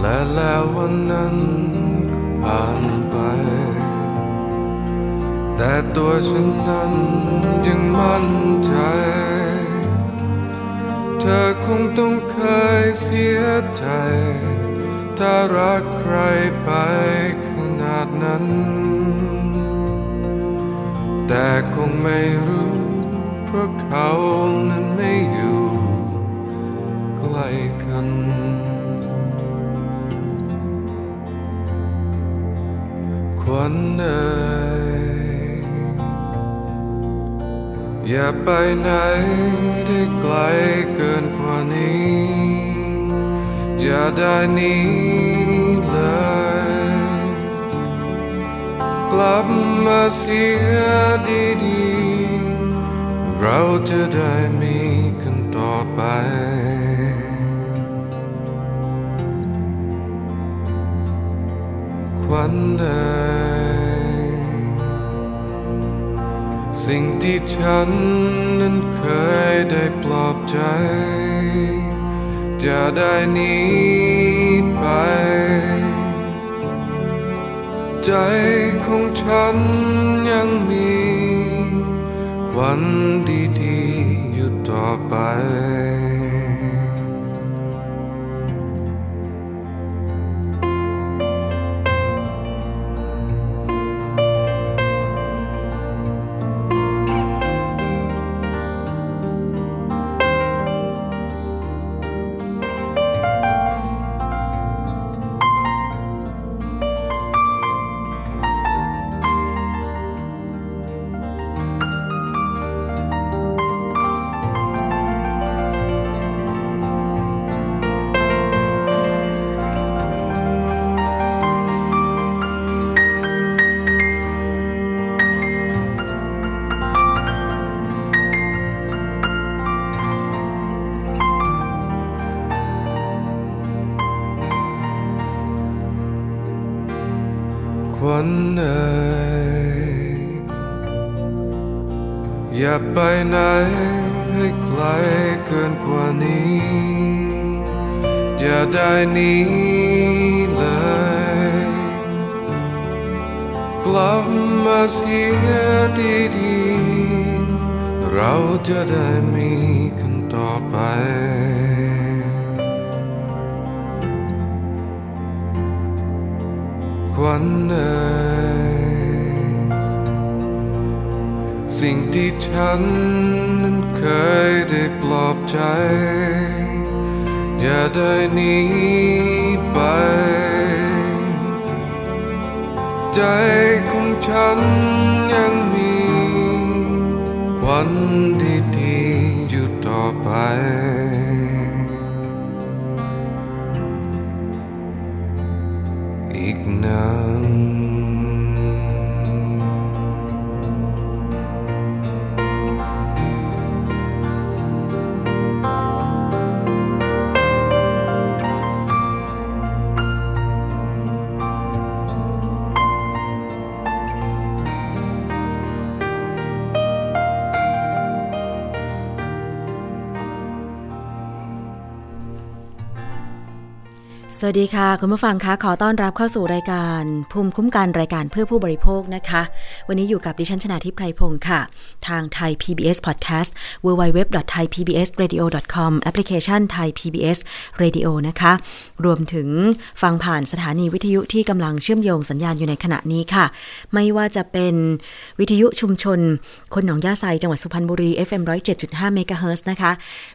และแล้ววันนั้นก็ผ่านไป แต่ตัวฉันนั้นยังมั่นใจ เธอคงต้องเคยเสียใจ ถ้ารักใครไปขนาดนั้น แต่คงไม่รู้เพราะเขานั้นไม่อยู่ใกล้กัน วันเอ่ยอย่าไปไหนได้ไกลเกินกว่านี้ อย่าได้หนี้เลยกลับมาเสียดีๆ เราจะได้มีกันต่อไปควันเอ สิ่งที่ฉันนั้นเคยได้ปลอบใจ จะได้นี้ไป ใจของฉันยังมีวันดีๆอยู่ต่อไป อย่า สวัสดีค่ะ คุณผู้ฟังคะขอต้อนรับเข้าสู่รายการภูมิคุ้มกันรายการเพื่อผู้บริโภคนะคะ วันนี้อยู่กับดิฉันชนาทิพไพรพงศ์ค่ะ ทางไทย PBS Podcast www.thaipbsradio.com แอปพลิเคชัน Thai PBS Radio นะคะ รวมถึงฟังผ่านสถานีวิทยุที่กำลังเชื่อมโยงสัญญาณอยู่ในขณะนี้ค่ะ ไม่ว่าจะเป็นวิทยุชุมชน คนหนองยาไซจังหวัดสุพรรณบุรี FM 107.5เมกะเฮิรตซ์นะคะ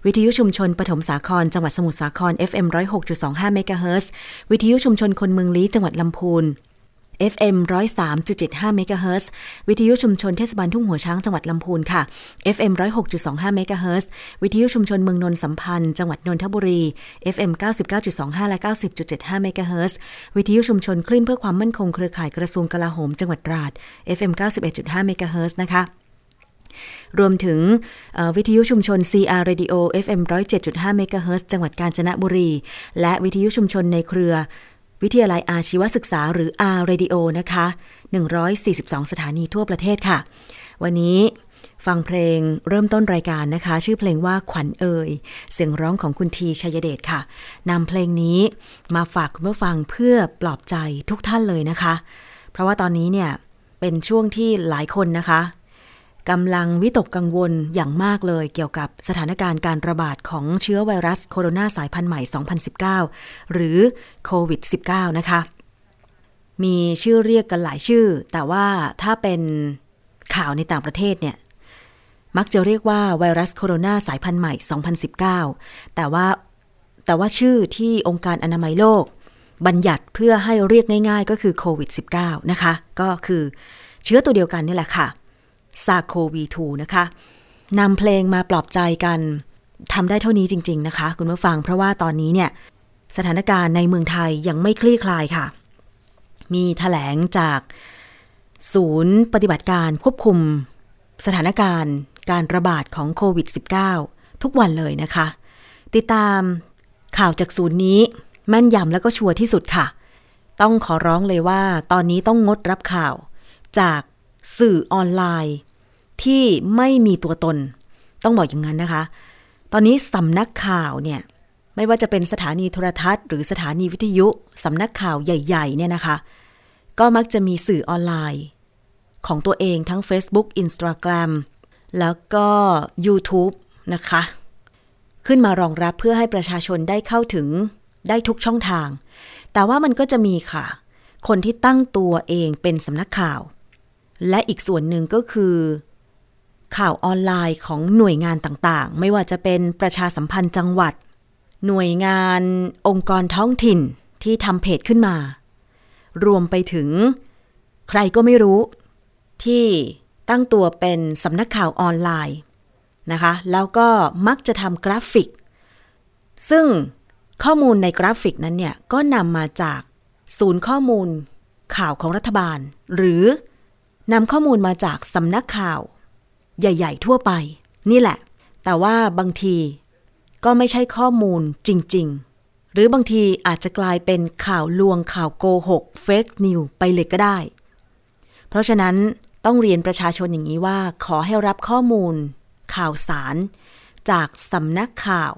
วิทยุชุมชนปฐมสาครจังหวัดสมุทรสาคร FM 106.25เมกะเฮิรตซ์วิทยุชุมชนคนเมืองลี้จังหวัดลำพูน FM 103.75เมกะเฮิรตซ์วิทยุชุมชนเทศบาลทุ่งหัวช้างจังหวัดลำพูนค่ะ FM 106.25เมกะเฮิรตซ์วิทยุชุมชนเมืองนนสัมพันธ์ จังหวัดนนทบุรี FM 99.25 และ 90.75เมกะเฮิรตซ์วิทยุชุมชนคลื่นเพื่อความมั่นคงเครือข่ายกระทรวงกลาโหมจังหวัดตราด FM 91.5เมกะเฮิรตซ์นะคะ รวมถึงวิทยุชุมชน CR Radio FM 107.5เมกะเฮิรตซ์จังหวัดกาญจนบุรี และวิทยุชุมชนในเครือ วิทยาลัยอาชีวศึกษาหรือ R Radio นะคะ 142 สถานีทั่วประเทศค่ะ วันนี้ฟังเพลงเริ่มต้นรายการนะคะ ชื่อเพลงว่าขวัญเอ่ยเสียงร้องของคุณทีชัยเดชค่ะนำเพลงนี้มาฝากคุณผู้ฟังเพื่อปลอบใจทุกท่านเลยนะคะ เพราะว่าตอนนี้เนี่ยเป็นช่วงที่หลายคนนะคะ กำลังวิตกกังวลอย่างมากเลยเกี่ยวกับสถานการณ์การระบาดของเชื้อไวรัสโคโรนาสายพันธุ์ใหม่ 2019 หรือโควิด -19 นะคะ มีชื่อเรียกกันหลายชื่อ แต่ว่าถ้าเป็นข่าวในต่างประเทศเนี่ย มักจะเรียกว่าไวรัสโคโรนาสายพันธุ์ใหม่ 2019 แต่ว่าแต่ว่าชื่อที่องค์การอนามัยโลก บัญญัติเพื่อให้เรียกง่าย ๆ ก็คือโควิด -19 นะคะ ก็คือเชื้อตัวเดียวกันนี่แหละค่ะ ซาโควี2นะคะนำเพลงมาปลอบใจกันทำได้เท่านี้จริง ๆ นะคะ คุณผู้ฟังเพราะว่าตอนนี้เนี่ย สถานการณ์ในเมืองไทยยังไม่คลี่คลายค่ะ มีถแถลงจากศูนย์ปฏิบัติการควบคุมสถานการณ์การระบาดของโควิด -19 ทุกวันเลยนะคะ ติดตามข่าวจากศูนย์นี้แม่นยำแล้วก็ชัวร์ที่สุดค่ะ ต้องขอร้องเลยว่า ตอนนี้ต้องงดรับข่าว จากสื่อออนไลน์ ที่ไม่มีตัวตน ต้องบอกอย่างนั้นนะคะ ตอนนี้สำนักข่าวเนี่ย ไม่ว่าจะเป็นสถานีโทรทัศน์ หรือสถานีวิทยุสำนักข่าวใหญ่ ๆ เนี่ยนะคะ ก็มักจะมีสื่อออนไลน์ ของตัวเองทั้ง Facebook Instagram แล้วก็ YouTube นะคะ ขึ้นมารองรับเพื่อให้ประชาชนได้เข้าถึงได้ทุกช่องทาง แต่ว่ามันก็จะมีค่ะ คนที่ตั้งตัวเองเป็นสำนักข่าว และอีกส่วนหนึ่งก็คือ ข่าวออนไลน์ของหน่วยงานต่างๆ ไม่ว่าจะเป็นประชาสัมพันธ์จังหวัด หน่วยงานองค์กรท้องถิ่นที่ทำเพจขึ้นมา รวมไปถึง ใครก็ไม่รู้ ที่ตั้งตัวเป็นสำนักข่าวออนไลน์นะคะ แล้วก็มักจะทำกราฟิก ซึ่งข้อมูลในกราฟิกนั้นเนี่ย ก็นำมาจากศูนย์ข้อมูลข่าวของรัฐบาล หรือนำข้อมูลมาจากสำนักข่าว ใหญ่ ๆ ทั่วไป นี่แหละ แต่ว่าบางทีก็ไม่ใช่ข้อมูลจริง ๆ หรือบางทีอาจจะกลายเป็นข่าวลวงข่าวโกหก fake news ไปเลยก็ได้ เพราะฉะนั้นต้องเรียนประชาชนอย่างนี้ว่า ขอให้รับข้อมูล ข่าวสาร จากสำนักข่าว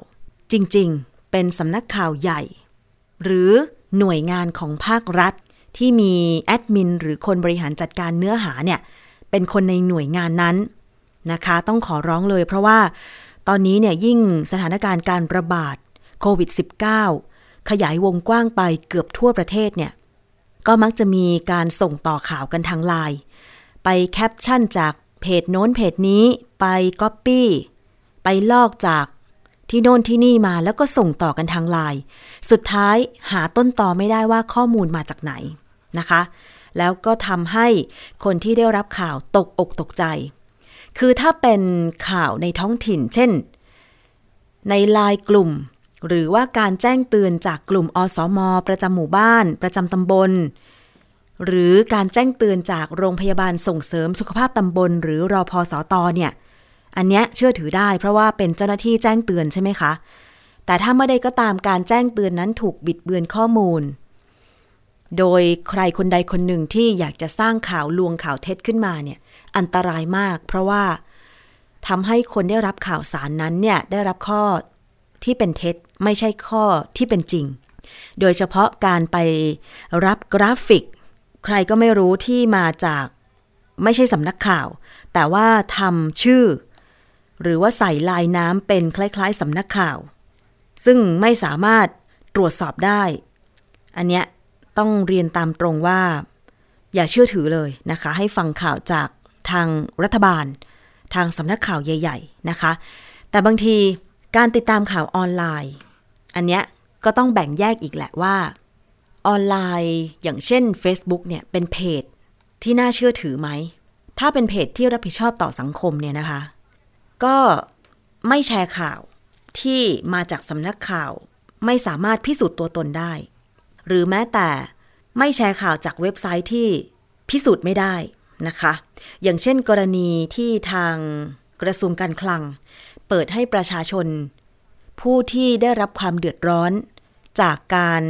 จริง ๆ เป็นสำนักข่าวใหญ่ หรือหน่วยงานของภาครัฐที่มีแอดมินหรือคนบริหารจัดการเนื้อหาเนี่ย เป็นคนในหน่วยงานนั้น นะคะ ต้องขอร้องเลยเพราะว่าตอนนี้เนี่ยยิ่งสถานการณ์การระบาดโควิด -19 ขยายวงกว้างไปเกือบทั่วประเทศเนี่ย ก็มักจะมีการส่งต่อข่าวกันทางไลน์ไปแคปชั่นจากเพจโน้นเพจนี้ไปก๊อปปี้ไปลอกจากที่โน่นที่นี่มาแล้วก็ส่งต่อกันทางไลน์สุดท้ายหาต้นต่อไม่ได้ว่าข้อมูลมาจากไหนนะคะ แล้วก็ทำให้คนที่ได้รับข่าวตกอกตกใจ คือถ้าเป็นข่าวในท้องถิ่น เช่น ในลายกลุ่ม หรือว่าการแจ้งเตือนจากกลุ่มอสมประจำหมู่บ้าน ประจำตำบล หรือการแจ้งเตือนจากโรงพยาบาลส่งเสริมสุขภาพตำบล หรือรอพอสอตอเนี่ย อันเนี้ยเชื่อถือได้เพราะว่าเป็นเจ้าหน้าที่แจ้งเตือนใช่ไหมคะ แต่ถ้าเมื่อใดก็ตามการแจ้งเตือนนั้นถูกบิดเบือนข้อมูล โดยใครคนใดคนหนึ่งที่อยากจะสร้างข่าวลวงข่าวเท็จขึ้นมาเนี่ยอันตรายมาก เพราะว่าทำให้คนได้รับข่าวสารนั้นเนี่ยได้รับข้อที่เป็นเท็จไม่ใช่ข้อที่เป็นจริง โดยเฉพาะการไปรับกราฟิก ใครก็ไม่รู้ที่มาจากไม่ใช่สำนักข่าว แต่ว่าทำชื่อ หรือว่าใส่ลายน้ำเป็นคล้าย ๆสำนักข่าว ซึ่งไม่สามารถตรวจสอบได้ อันเนี้ย ต้องเรียนตามตรงว่า อย่าเชื่อถือเลยนะคะ ให้ฟังข่าวจากทางรัฐบาล ทางสำนักข่าวใหญ่ ๆนะคะ แต่บางทีการติดตามข่าวออนไลน์ อันเนี้ยก็ต้องแบ่งแยกอีกแหละว่า ออนไลน์อย่างเช่น Facebook เนี่ยเป็นเพจที่น่าเชื่อถือไหม ถ้าเป็นเพจที่รับผิดชอบต่อสังคมเนี่ยนะคะ ก็ไม่แชร์ข่าวที่มาจากสำนักข่าว ไม่สามารถพิสูจน์ตัวตนได้ หรือแม้แต่ไม่แชร์ข่าวจากเว็บไซต์ที่พิสูจน์ไม่ได้นะคะ อย่างเช่นกรณีที่ทางกระทรวงการคลัง เปิดให้ประชาชน ผู้ที่ได้รับความเดือดร้อน จากการ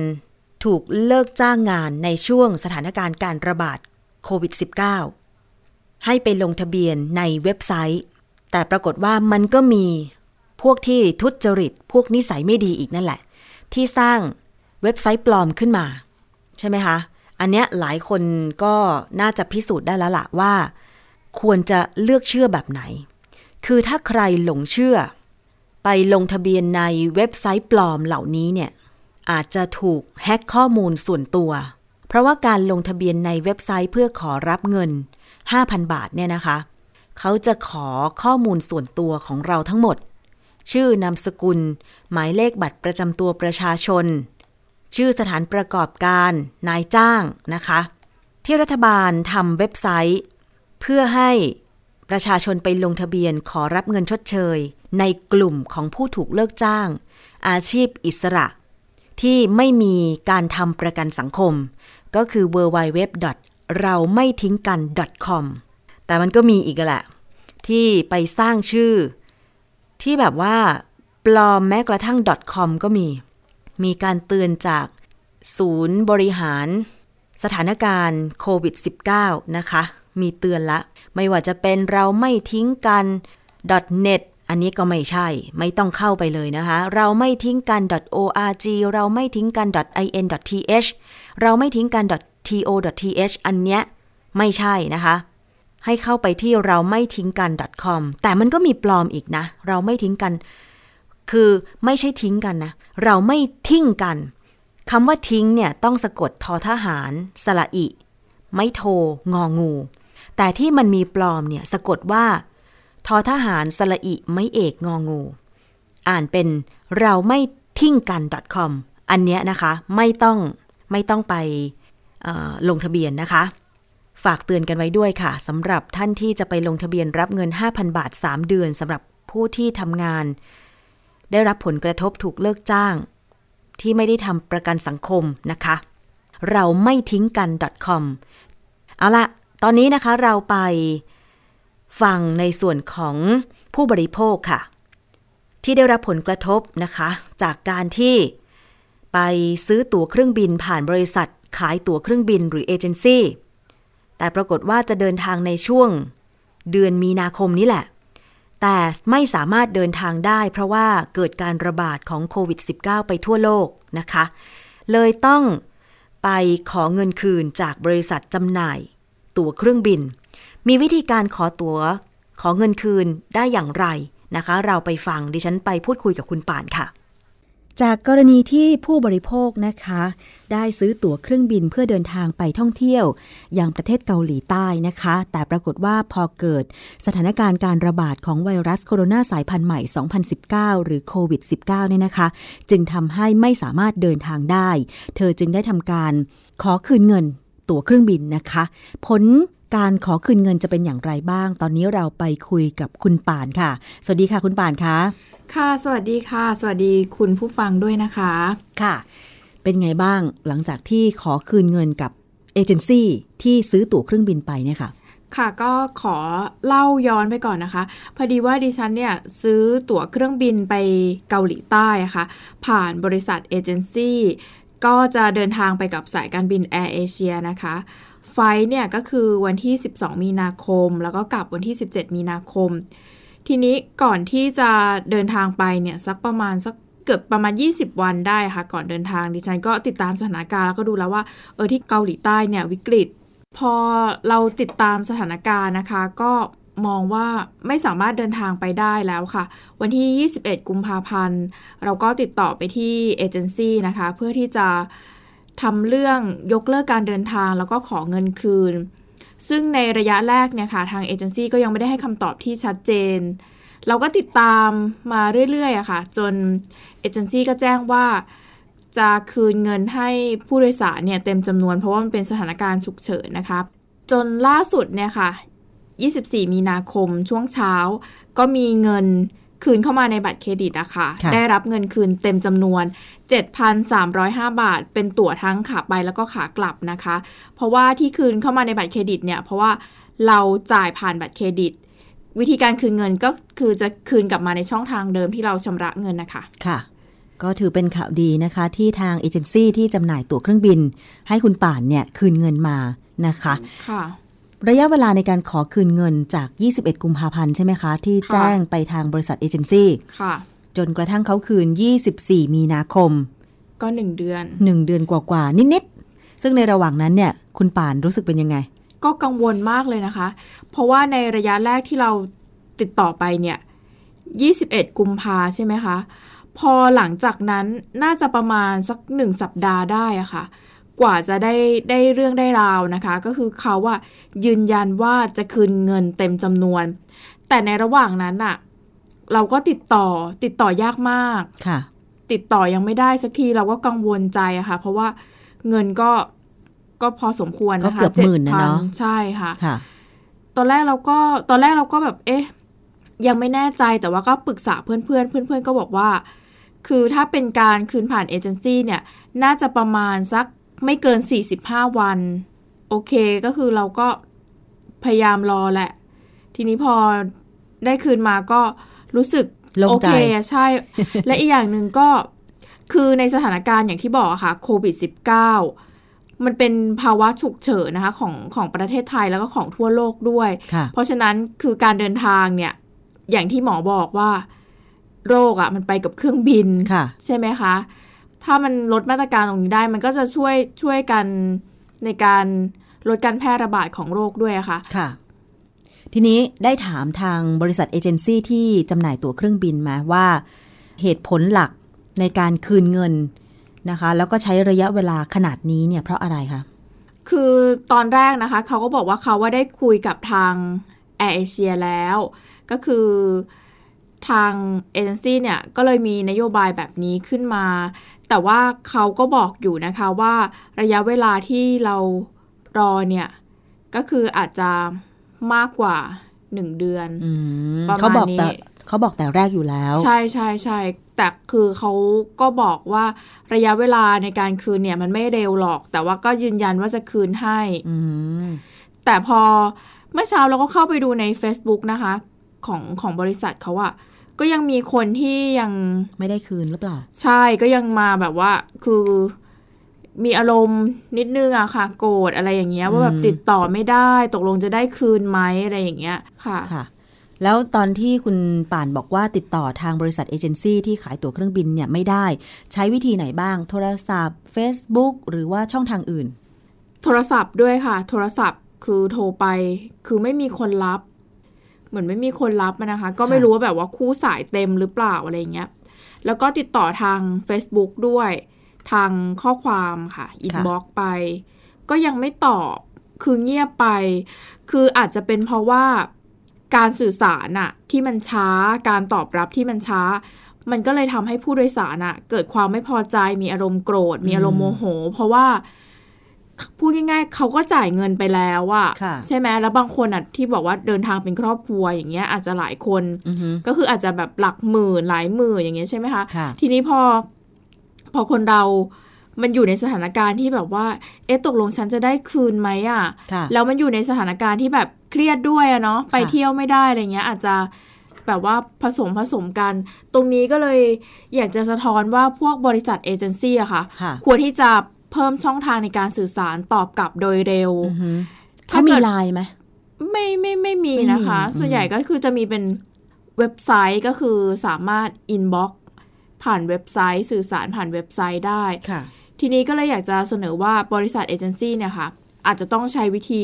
ถูกเลิกจ้างงานในช่วงสถานการณ์การระบาดโควิด -19 ให้ไปลงทะเบียนในเว็บไซต์ แต่ปรากฏว่ามันก็มีพวกที่ทุจริต พวกนิสัยไม่ดีอีกนั่นแหละ ที่สร้าง เว็บไซต์ปลอมขึ้นมา ใช่ไหมคะ อันเนี้ยหลายคนก็น่าจะพิสูจน์ได้แล้วล่ะว่า ควรจะเลือกเชื่อแบบไหน คือถ้าใครหลงเชื่อ ไปลงทะเบียนในเว็บไซต์ปลอมเหล่านี้เนี่ยอาจจะถูกแฮ็กข้อมูลส่วนตัว เพราะว่าการลงทะเบียนในเว็บไซต์เพื่อขอรับเงิน 5,000 บาทเนี่ยนะคะ เขาจะขอข้อมูลส่วนตัวของเราทั้งหมด ชื่อนามสกุล หมายเลขบัตรประจำตัวประชาชน ชื่อสถานประกอบการนายจ้างนะคะ ที่รัฐบาลทำเว็บไซต์ เพื่อให้ประชาชนไปลงทะเบียนขอรับเงินชดเชย ในกลุ่มของผู้ถูกเลิกจ้าง อาชีพอิสระ ที่ไม่มีการทำประกันสังคม ก็คือ w w w เราไม่ทิ้งกัน .com แต่มันก็มีอีกแหละ ที่ไปสร้างชื่อ ที่แบบว่า ปลอมแม้กระทั่ง .com ก็มี มีการเตือนจากศูนย์บริหาร สถานการณ์โควิด -19 นะคะ มีเตือนละ ไม่ว่าจะเป็นเราไม่ทิ้งกัน .net อันนี้ก็ไม่ใช่ ไม่ต้องเข้าไปเลยนะคะ เราไม่ทิ้งกัน .org เราไม่ทิ้งกัน .in.th เราไม่ทิ้งกัน .to.th อันเนี้ยไม่ใช่นะคะ ให้เข้าไปที่เราไม่ทิ้งกัน .com แต่มันก็มีปลอมอีกนะ เราไม่ทิ้งกัน คือไม่ใช่ทิ้งกันนะ เราไม่ทิ้งกันคำว่าทิ้งเนี่ยต้องสะกดทอทหารสระอิ ไม่โทงองู แต่ที่มันมีปลอมเนี่ยสะกดว่าทอทหารสระอิไม่เอกงองู อ่านเป็นเราไม่ทิ้งกัน .com อันเนี้ยนะคะไม่ต้องไม่ต้องไปลงทะเบียนนะคะ ฝากเตือนกันไว้ด้วยค่ะสำหรับท่านที่จะไปลงทะเบียนรับเงิน 5,000 บาท 3 เดือนสำหรับผู้ที่ทำงาน ได้รับผลกระทบถูกเลิกจ้าง ที่ไม่ได้ทำประกันสังคมนะคะ เราไม่ทิ้งกัน .com เอาละตอนนี้นะคะเราไปฟังในส่วนของผู้บริโภคค่ะ ที่ได้รับผลกระทบนะคะ จากการที่ไปซื้อตั๋วเครื่องบินผ่านบริษัท ขายตั๋วเครื่องบินหรือเอเจนซี่แต่ปรากฏว่าจะเดินทางในช่วง เดือนมีนาคมนี้แหละ แต่ไม่สามารถเดินทางได้ เพราะว่าเกิดการระบาดของโควิด -19 ไปทั่วโลกนะคะ เลยต้องไปขอเงินคืนจากบริษัทจำหน่าย ตั๋วเครื่องบิน มีวิธีการขอตั๋ว ขอเงินคืนได้อย่างไรนะคะ เราไปฟังดิฉันไปพูดคุยกับคุณป่านค่ะ จากกรณีที่ผู้บริโภคนะคะ ได้ซื้อตั๋วเครื่องบินเพื่อเดินทางไปท่องเที่ยว อย่างประเทศเกาหลีใต้นะคะ แต่ปรากฏว่าพอเกิดสถานการณ์การระบาดของไวรัสโคโรนาสายพันธุ์ใหม่ 2019 หรือโควิด -19 เนี่ยนะคะ จึงทำให้ไม่สามารถเดินทางได้ เธอจึงได้ทำการขอคืนเงินตั๋วเครื่องบินนะคะ ผลการขอคืนเงินจะเป็นอย่างไรบ้าง ตอนนี้เราไปคุยกับคุณป่านค่ะ สวัสดีค่ะคุณป่านคะ ค่ะ สวัสดีค่ะ สวัสดีคุณผู้ฟังด้วยนะคะ ค่ะ เป็นไงบ้างหลังจากที่ขอคืนเงินกับเอเจนซี่ที่ซื้อตั๋วเครื่องบินไปเนี่ยค่ะ ค่ะก็ขอเล่าย้อนไปก่อนนะคะ พอดีว่าดิฉันเนี่ยซื้อตั๋วเครื่องบินไปเกาหลีใต้นะคะ ผ่านบริษัทเอเจนซี่ก็จะเดินทางไปกับสายการบินแอร์เอเชียนะคะไฟเนี่ยก็คือวันที่ 12 มีนาคม แล้วก็กลับวันที่ 17 มีนาคม ทีนี้ก่อนที่จะเดินทางไปเนี่ยสักประมาณสักเกือบประมาณ 20 วันได้ค่ะ ก่อนเดินทางดิฉันก็ติดตามสถานการณ์แล้วก็ดูแล้วว่าเออที่เกาหลีใต้เนี่ยวิกฤต พอเราติดตามสถานการณ์นะคะ ก็มองว่าไม่สามารถเดินทางไปได้แล้วค่ะ วันที่ 21 กุมภาพันธ์ เราก็ติดต่อไปที่เอเจนซี่นะคะ เพื่อที่จะทำเรื่องยกเลิกการเดินทางแล้วก็ขอเงินคืน ซึ่งในระยะแรกเนี่ยค่ะทางเอเจนซี่ก็ยังไม่ได้ให้คำตอบที่ชัดเจน เราก็ติดตามมาเรื่อยๆอะค่ะ จนเอเจนซี่ก็แจ้งว่าจะคืนเงินให้ผู้โดยสารเนี่ยเต็มจำนวนเพราะว่ามันเป็นสถานการณ์ฉุกเฉินนะคะ จนล่าสุดเนี่ยค่ะ 24 มีนาคมช่วงเช้า ก็มีเงิน คืนเข้ามาในบัตรเครดิตอะค่ะค่ะได้รับเงินคืนเต็มจำนวน 7,305 บาท เป็นตั๋วทั้งขาไปแล้วก็ขากลับนะคะ เพราะว่าที่คืนเข้ามาในบัตรเครดิตเนี่ยเพราะว่าเราจ่ายผ่านบัตรเครดิต วิธีการคืนเงินก็คือจะคืนกลับมาในช่องทางเดิมที่เราชำระเงินนะคะ ค่ะ ก็ถือเป็นข่าวดีนะคะ ที่ทางเอเจนซี่ที่จำหน่ายตั๋วเครื่องบิน ให้คุณป่านเนี่ยคืนเงินมานะคะ ค่ะ ระยะเวลาในการขอคืนเงินจาก 21 กุมภาพันธ์ใช่ไหมคะ ที่ค่ะแจ้งไปทางบริษัทเอเจนซี่ค่ะจนกระทั่งเขาคืน 24 มีนาคม ก็หนึ่งเดือน 1 เดือนกว่าๆนิดๆ ซึ่งในระหว่างนั้นเนี่ย คุณป่านรู้สึกเป็นยังไง ก็กังวลมากเลยนะคะ เพราะว่าในระยะแรกที่เราติดต่อไปเนี่ย 21 กุมภาใช่ไหมคะ พอหลังจากนั้นน่าจะประมาณสักหนึ่งสัปดาห์ได้อะค่ะ กว่าจะได้ได้เรื่องได้ราวนะคะ ก็คือเขาอะยืนยันว่าจะคืนเงินเต็มจำนวน แต่ในระหว่างนั้นอะเราก็ติดต่อติดต่อยากมากค่ะ ติดต่อยังไม่ได้สักทีเราก็กังวลใจอะค่ะ เพราะว่าเงินก็ก็พอสมควรนะคะก็เกือบหมื่นนะเนอะ7,000ใช่ค่ะค่ะ ตอนแรกเราก็ตอนแรกเราก็แบบเอ๊ะ ยังไม่แน่ใจแต่ว่าก็ปรึกษาเพื่อนเพื่อนเพื่อนเพื่อนๆก็บอกว่า คือถ้าเป็นการคืนผ่านเอเจนซี่เนี่ย น่าจะประมาณสัก ไม่เกิน 45 วัน โอเคก็คือเราก็พยายามรอแหละ ทีนี้พอได้คืนมาก็รู้สึกโล่งโอใจเคอะใช่ และอีกอย่างหนึ่งก็คือในสถานการณ์อย่างที่บอกอะค่ะโควิด -19 มันเป็นภาวะฉุกเฉินนะคะของของประเทศไทยแล้วก็ของทั่วโลกด้วยค่ะเพราะฉะนั้นคือการเดินทางเนี่ย อย่างที่หมอบอกว่า โรคอะมันไปกับเครื่องบินค่ะใช่ไหมคะ ถ้ามันลดมาตรการตรงนี้ได้ มันก็จะช่วยช่วยกันในการลดการแพร่ระบาดของโรคด้วยอะค่ะค่ะ ทีนี้ได้ถามทางบริษัทเอเจนซี่ที่จำหน่ายตั๋วเครื่องบินมาว่าเหตุผลหลักในการคืนเงินนะคะ แล้วก็ใช้ระยะเวลาขนาดนี้เนี่ยเพราะอะไรคะคือตอนแรกนะคะเขาก็บอกว่าเขาว่าได้คุยกับทางแอร์เอเชียแล้ว ก็คือ ทางเอเจนซี่เนี่ยก็เลยมีนโยบายแบบนี้ขึ้นมา แต่ว่าเขาก็บอกอยู่นะคะว่าระยะเวลาที่เรารอเนี่ยก็คืออาจจะมากกว่า1เดือนอืมประมาณเขาบอกแต่นี้เขาบอกแต่แรกอยู่แล้ว ใช่ใช่ใช่แต่คือเขาก็บอกว่าระยะเวลาในการคืนเนี่ยมันไม่เร็วหรอก แต่ว่าก็ยืนยันว่าจะคืนให้อืมแต่พอเมื่อเช้าเราก็เข้าไปดูใน Facebook นะคะ ของของบริษัทเขาอะก็ยังมีคนที่ยังไม่ได้คืนหรือเปล่า ใช่ก็ยังมาแบบว่าคือมีอารมณ์นิดนึงอะค่ะ โกรธอะไรอย่างเงี้ย ว่าแบบอืมติดต่อไม่ได้ตกลงจะได้คืนไหมอะไรอย่างเงี้ยค่ะค่ะ แล้วตอนที่คุณป่านบอกว่าติดต่อทางบริษัทเอเจนซี่ที่ขายตั๋วเครื่องบินเนี่ยไม่ได้ ใช้วิธีไหนบ้าง โทรศัพท์ Facebook หรือว่าช่องทางอื่น โทรศัพท์ด้วยค่ะ โทรศัพท์คือโทรไป คือไม่มีคนรับ เหมือนไม่มีคนรับอะนะคะ ก็ไม่ค่ะรู้ว่าแบบว่าคู่สายเต็มหรือเปล่าอะไรอย่างเงี้ย แล้วก็ติดต่อทาง Facebook ด้วย ทางข้อความค่ะ inbox ไป ก็ยังไม่ตอบคือเงียบไป คืออาจจะเป็นเพราะว่าการสื่อสารอะที่มันช้าการตอบรับที่มันช้า มันก็เลยทำให้ผู้โดยสารอะเกิดความไม่พอใจมีอารมณ์โกรธ มีอารมณ์โมโห เพราะว่า พูดง่ายๆ เขาก็จ่ายเงินไปแล้วอะค่ะใช่ไหมแล้วบางคนอะที่บอกว่าเดินทางเป็นครอบครัวอย่างเงี้ยอาจจะหลายคนอือฮึก็คืออาจจะแบบหลักหมื่นหลายหมื่นอย่างเงี้ยใช่ไหมคะค่ะทีนี้พอ พอคนเรามันอยู่ในสถานการณ์ที่แบบว่า เอ๊ะตกลงฉันจะได้คืนไหมอะค่ะ แล้วมันอยู่ในสถานการณ์ที่แบบเครียดด้วยอะเนาะไปค่ะเที่ยวไม่ได้อะไรเงี้ย อาจจะแบบว่าผสมผสมกัน ตรงนี้ก็เลยอยากจะสะท้อนว่าพวกบริษัทเอเจนซี่อะค่ะค่ะควรที่จะเพิ่มช่องทางในการสื่อสารตอบกลับโดยเร็วอือฮึถ้าเขามีเกิดไลน์ไหมไม่ไม่ไม่มีไม่มีนะคะอืมส่วนใหญ่ก็คือจะมีเป็นเว็บไซต์ก็คือสามารถ inbox ผ่านเว็บไซต์ สื่อสารผ่านเว็บไซต์ได้ค่ะ ทีนี้ก็เลยอยากจะเสนอว่าบริษัทเอเจนซี่เนี่ยค่ะ อาจจะต้องใช้วิธี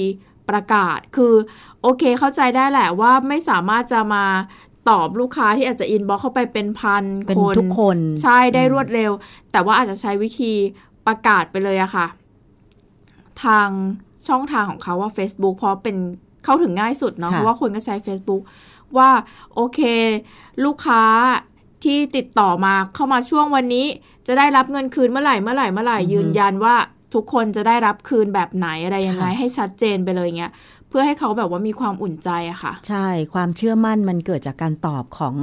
ประกาศคือโอเคเข้าใจได้แหละว่าไม่สามารถจะมาตอบลูกค้าที่อาจจะ inbox เข้าไปเป็นพันเป็นคนทุกคน ใช่ได้รวดเร็ว แต่ว่าอาจจะใช้วิธี ประกาศไปเลยอะค่ะ ทางช่องทางของเขาว่า Facebook เพราะเป็นเข้าถึงง่ายสุดเนาะค่ะเพราะว่าคนก็ใช้ Facebook ว่าโอเค ลูกค้าที่ติดต่อมาเข้ามาช่วงวันนี้ จะได้รับเงินคืนเมื่อไหร่เมื่อไหร่เมื่อไหร่ยืนยันว่าทุกคนจะได้รับคืนแบบไหนอะไรยังไงให้ชัดเจนไปเลยเงี้ยเพื่อให้เขาแบบว่ามีความอุ่นใจอะค่ะ ใช่ความเชื่อมั่นมันเกิดจากการตอบของ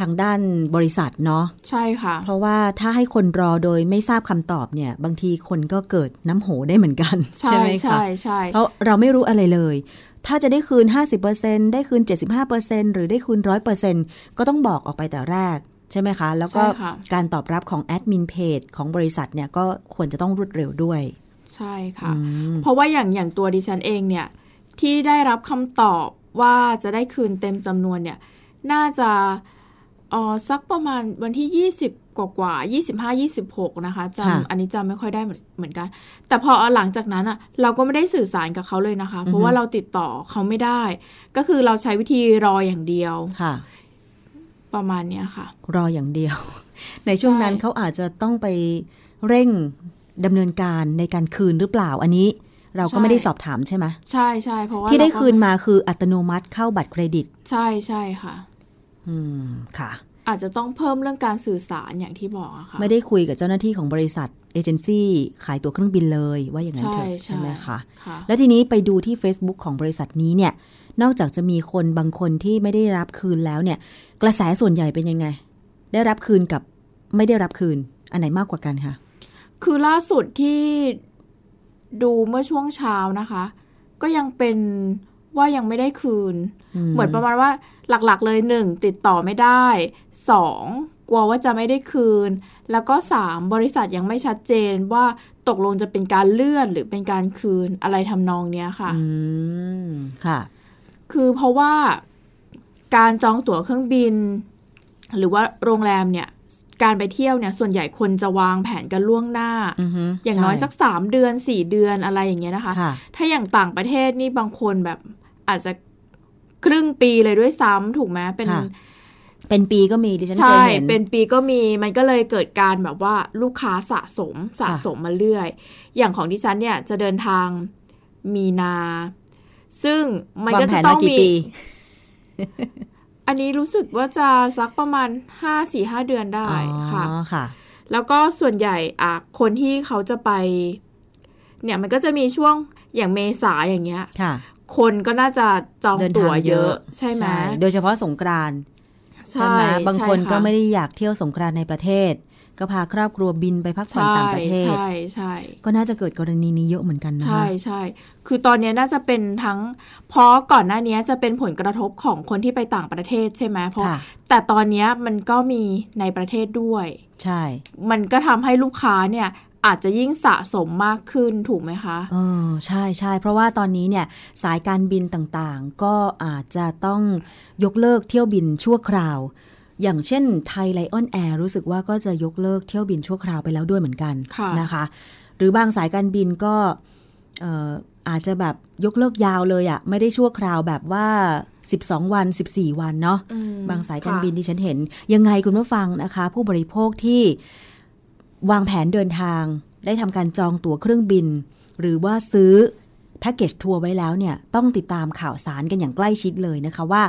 ทางด้านบริษัทเนาะใช่ค่ะ เพราะว่าถ้าให้คนรอโดยไม่ทราบคำตอบเนี่ย บางทีคนก็เกิดน้ำโหได้เหมือนกัน ใช่ไหมคะใช่ใช่เพราะเราไม่รู้อะไรเลย ถ้าจะได้คืน 50%ได้คืน 75%หรือได้คืน 100%ก็ต้องบอกออกไปแต่แรกใช่ไหมคะ แล้วก็ใช่ค่ะการตอบรับของแอดมินเพจของบริษัทเนี่ยก็ควรจะต้องรวดเร็วด้วย ใช่ค่ะอืมเพราะว่าอย่างอย่างตัวดิฉันเองเนี่ย ที่ได้รับคำตอบว่าจะได้คืนเต็มจำนวนเนี่ย น่าจะเออสักประมาณวันที่ 20 กว่ากว่า25 26 นะคะจำอันนี้จำไม่ค่อยได้เหมือนเหมือนกัน แต่พอหลังจากนั้นอะเราก็ไม่ได้สื่อสารกับเขาเลยนะคะ เพราะว่าเราติดต่อเขาไม่ได้ ก็คือเราใช้วิธีรออย่างเดียวค่ะ ประมาณเนี้ยค่ะ รออย่างเดียว ในช่วงนั้นใช่เขาอาจจะต้องไปเร่งดำเนินการในการคืนหรือเปล่าอันนี้เราก็ไม่ได้สอบถามใช่ไหมใช่ใช่เพราะว่าที่ได้เราก็คืนมาคืออัตโนมัติเข้าบัตรเครดิต ใช่ใช่ค่ะ อืมค่ะ อาจจะต้องเพิ่มเรื่องการสื่อสารอย่างที่บอกอะค่ะไม่ได้คุยกับเจ้าหน้าที่ของบริษัทเอเจนซี่ขายตั๋วเครื่องบินเลยว่าอย่างนั้นใช่เถอะใช่ไหมคะค่ะแล้วทีนี้ไปดูที่ Facebook ของบริษัทนี้เนี่ย นอกจากจะมีคนบางคนที่ไม่ได้รับคืนแล้วเนี่ย กระแสส่วนใหญ่เป็นยังไง ได้รับคืนกับไม่ได้รับคืน อันไหนมากกว่ากันคะคือล่าสุดที่ดูเมื่อช่วงเช้านะคะ ก็ยังเป็นว่ายังไม่ได้คืน เหมือนประมาณว่า หลักๆเลยหนึ่งติดต่อไม่ได้สองกลัวว่าจะไม่ได้คืน แล้วก็สามบริษัทยังไม่ชัดเจนว่าตกลงจะเป็นการเลื่อนหรือเป็นการคืนอะไรทำนองเนี้ยค่ะ อืม ค่ะ คือเพราะว่าการจองตั๋วเครื่องบิน หรือว่าโรงแรมเนี่ยการไปเที่ยวเนี่ยส่วนใหญ่คนจะวางแผนกันล่วงหน้าอือฮึอย่างน้อยใช่สักสามเดือนสี่เดือนอะไรอย่างเงี้ยนะคะค่ะถ้าอย่างต่างประเทศนี่บางคนแบบอาจจะ ครึ่งปีเลยด้วยซ้ำถูกไหมเป็นค่ะเป็นปีก็มีดิฉันเคใช่ยเห็น เป็นปีก็มีมันก็เลยเกิดการแบบว่าลูกค้าสะสมสะสมมาเรื่อย อย่างของดิฉันเนี่ยจะเดินทางมีนา ซึ่งมันวางก็แผจะนต้มาองกี่มีปีอันนี้รู้สึกว่าจะสักประมาณห้าสี่ห้าเดือนได้ค่ะอ๋อค่ะ แล้วก็ส่วนใหญ่อะคนที่เขาจะไป เนี่ยมันก็จะมีช่วงอย่างเมษาอย่างเงี้ย ค่ะคนก็น่าจะจองเดินตั๋ทาวงเยอะ ใช่ไหมโดยเฉพาะสงกรานต์ใช่ใช่ไหมบางคนใช่ก็ะไม่ได้อยากเที่ยวสงกรานต์ในประเทศ ก็พาครอบครัวบินไปพักผ่อนต่างประเทศใช่ใช่ก็น่าจะเกิดกรณีนี้เยอะเหมือนกันนะคะใช่ใช่คือตอนนี้น่าจะเป็นทั้งเพราะก่อนหน้านี้จะเป็นผลกระทบของคนที่ไปต่างประเทศใช่ไหมเพราะค่ะแต่ตอนนี้มันก็มีในประเทศด้วย ใช่ มันก็ทำให้ลูกค้าเนี่ย อาจจะยิ่งสะสมมากขึ้นถูกไหมคะเออใช่ใช่เพราะว่าตอนนี้เนี่ยสายการบินต่างๆ ก็อาจจะต้องยกเลิกเที่ยวบินชั่วคราว อย่างเช่นไทยไลออนแอร์รู้สึกว่าก็จะยกเลิกเที่ยวบินชั่วคราวไปแล้วด้วยเหมือนกันค่ะนะคะ หรือบางสายการบินก็เอ่ออาจจะแบบยกเลิกยาวเลยอะไม่ได้ชั่วคราวแบบว่า 12 วัน 14 วันเนาะอืมบางสายการค่ะบินที่ฉันเห็นยังไงคุณผู้ฟังนะคะ ผู้บริโภคที่ วางแผนเดินทาง ได้ทำการจองตั๋วเครื่องบิน หรือว่าซื้อแพ็กเกจทัวร์ไว้แล้วเนี่ยต้องติดตามข่าวสารกันอย่างใกล้ชิดเลยนะคะว่า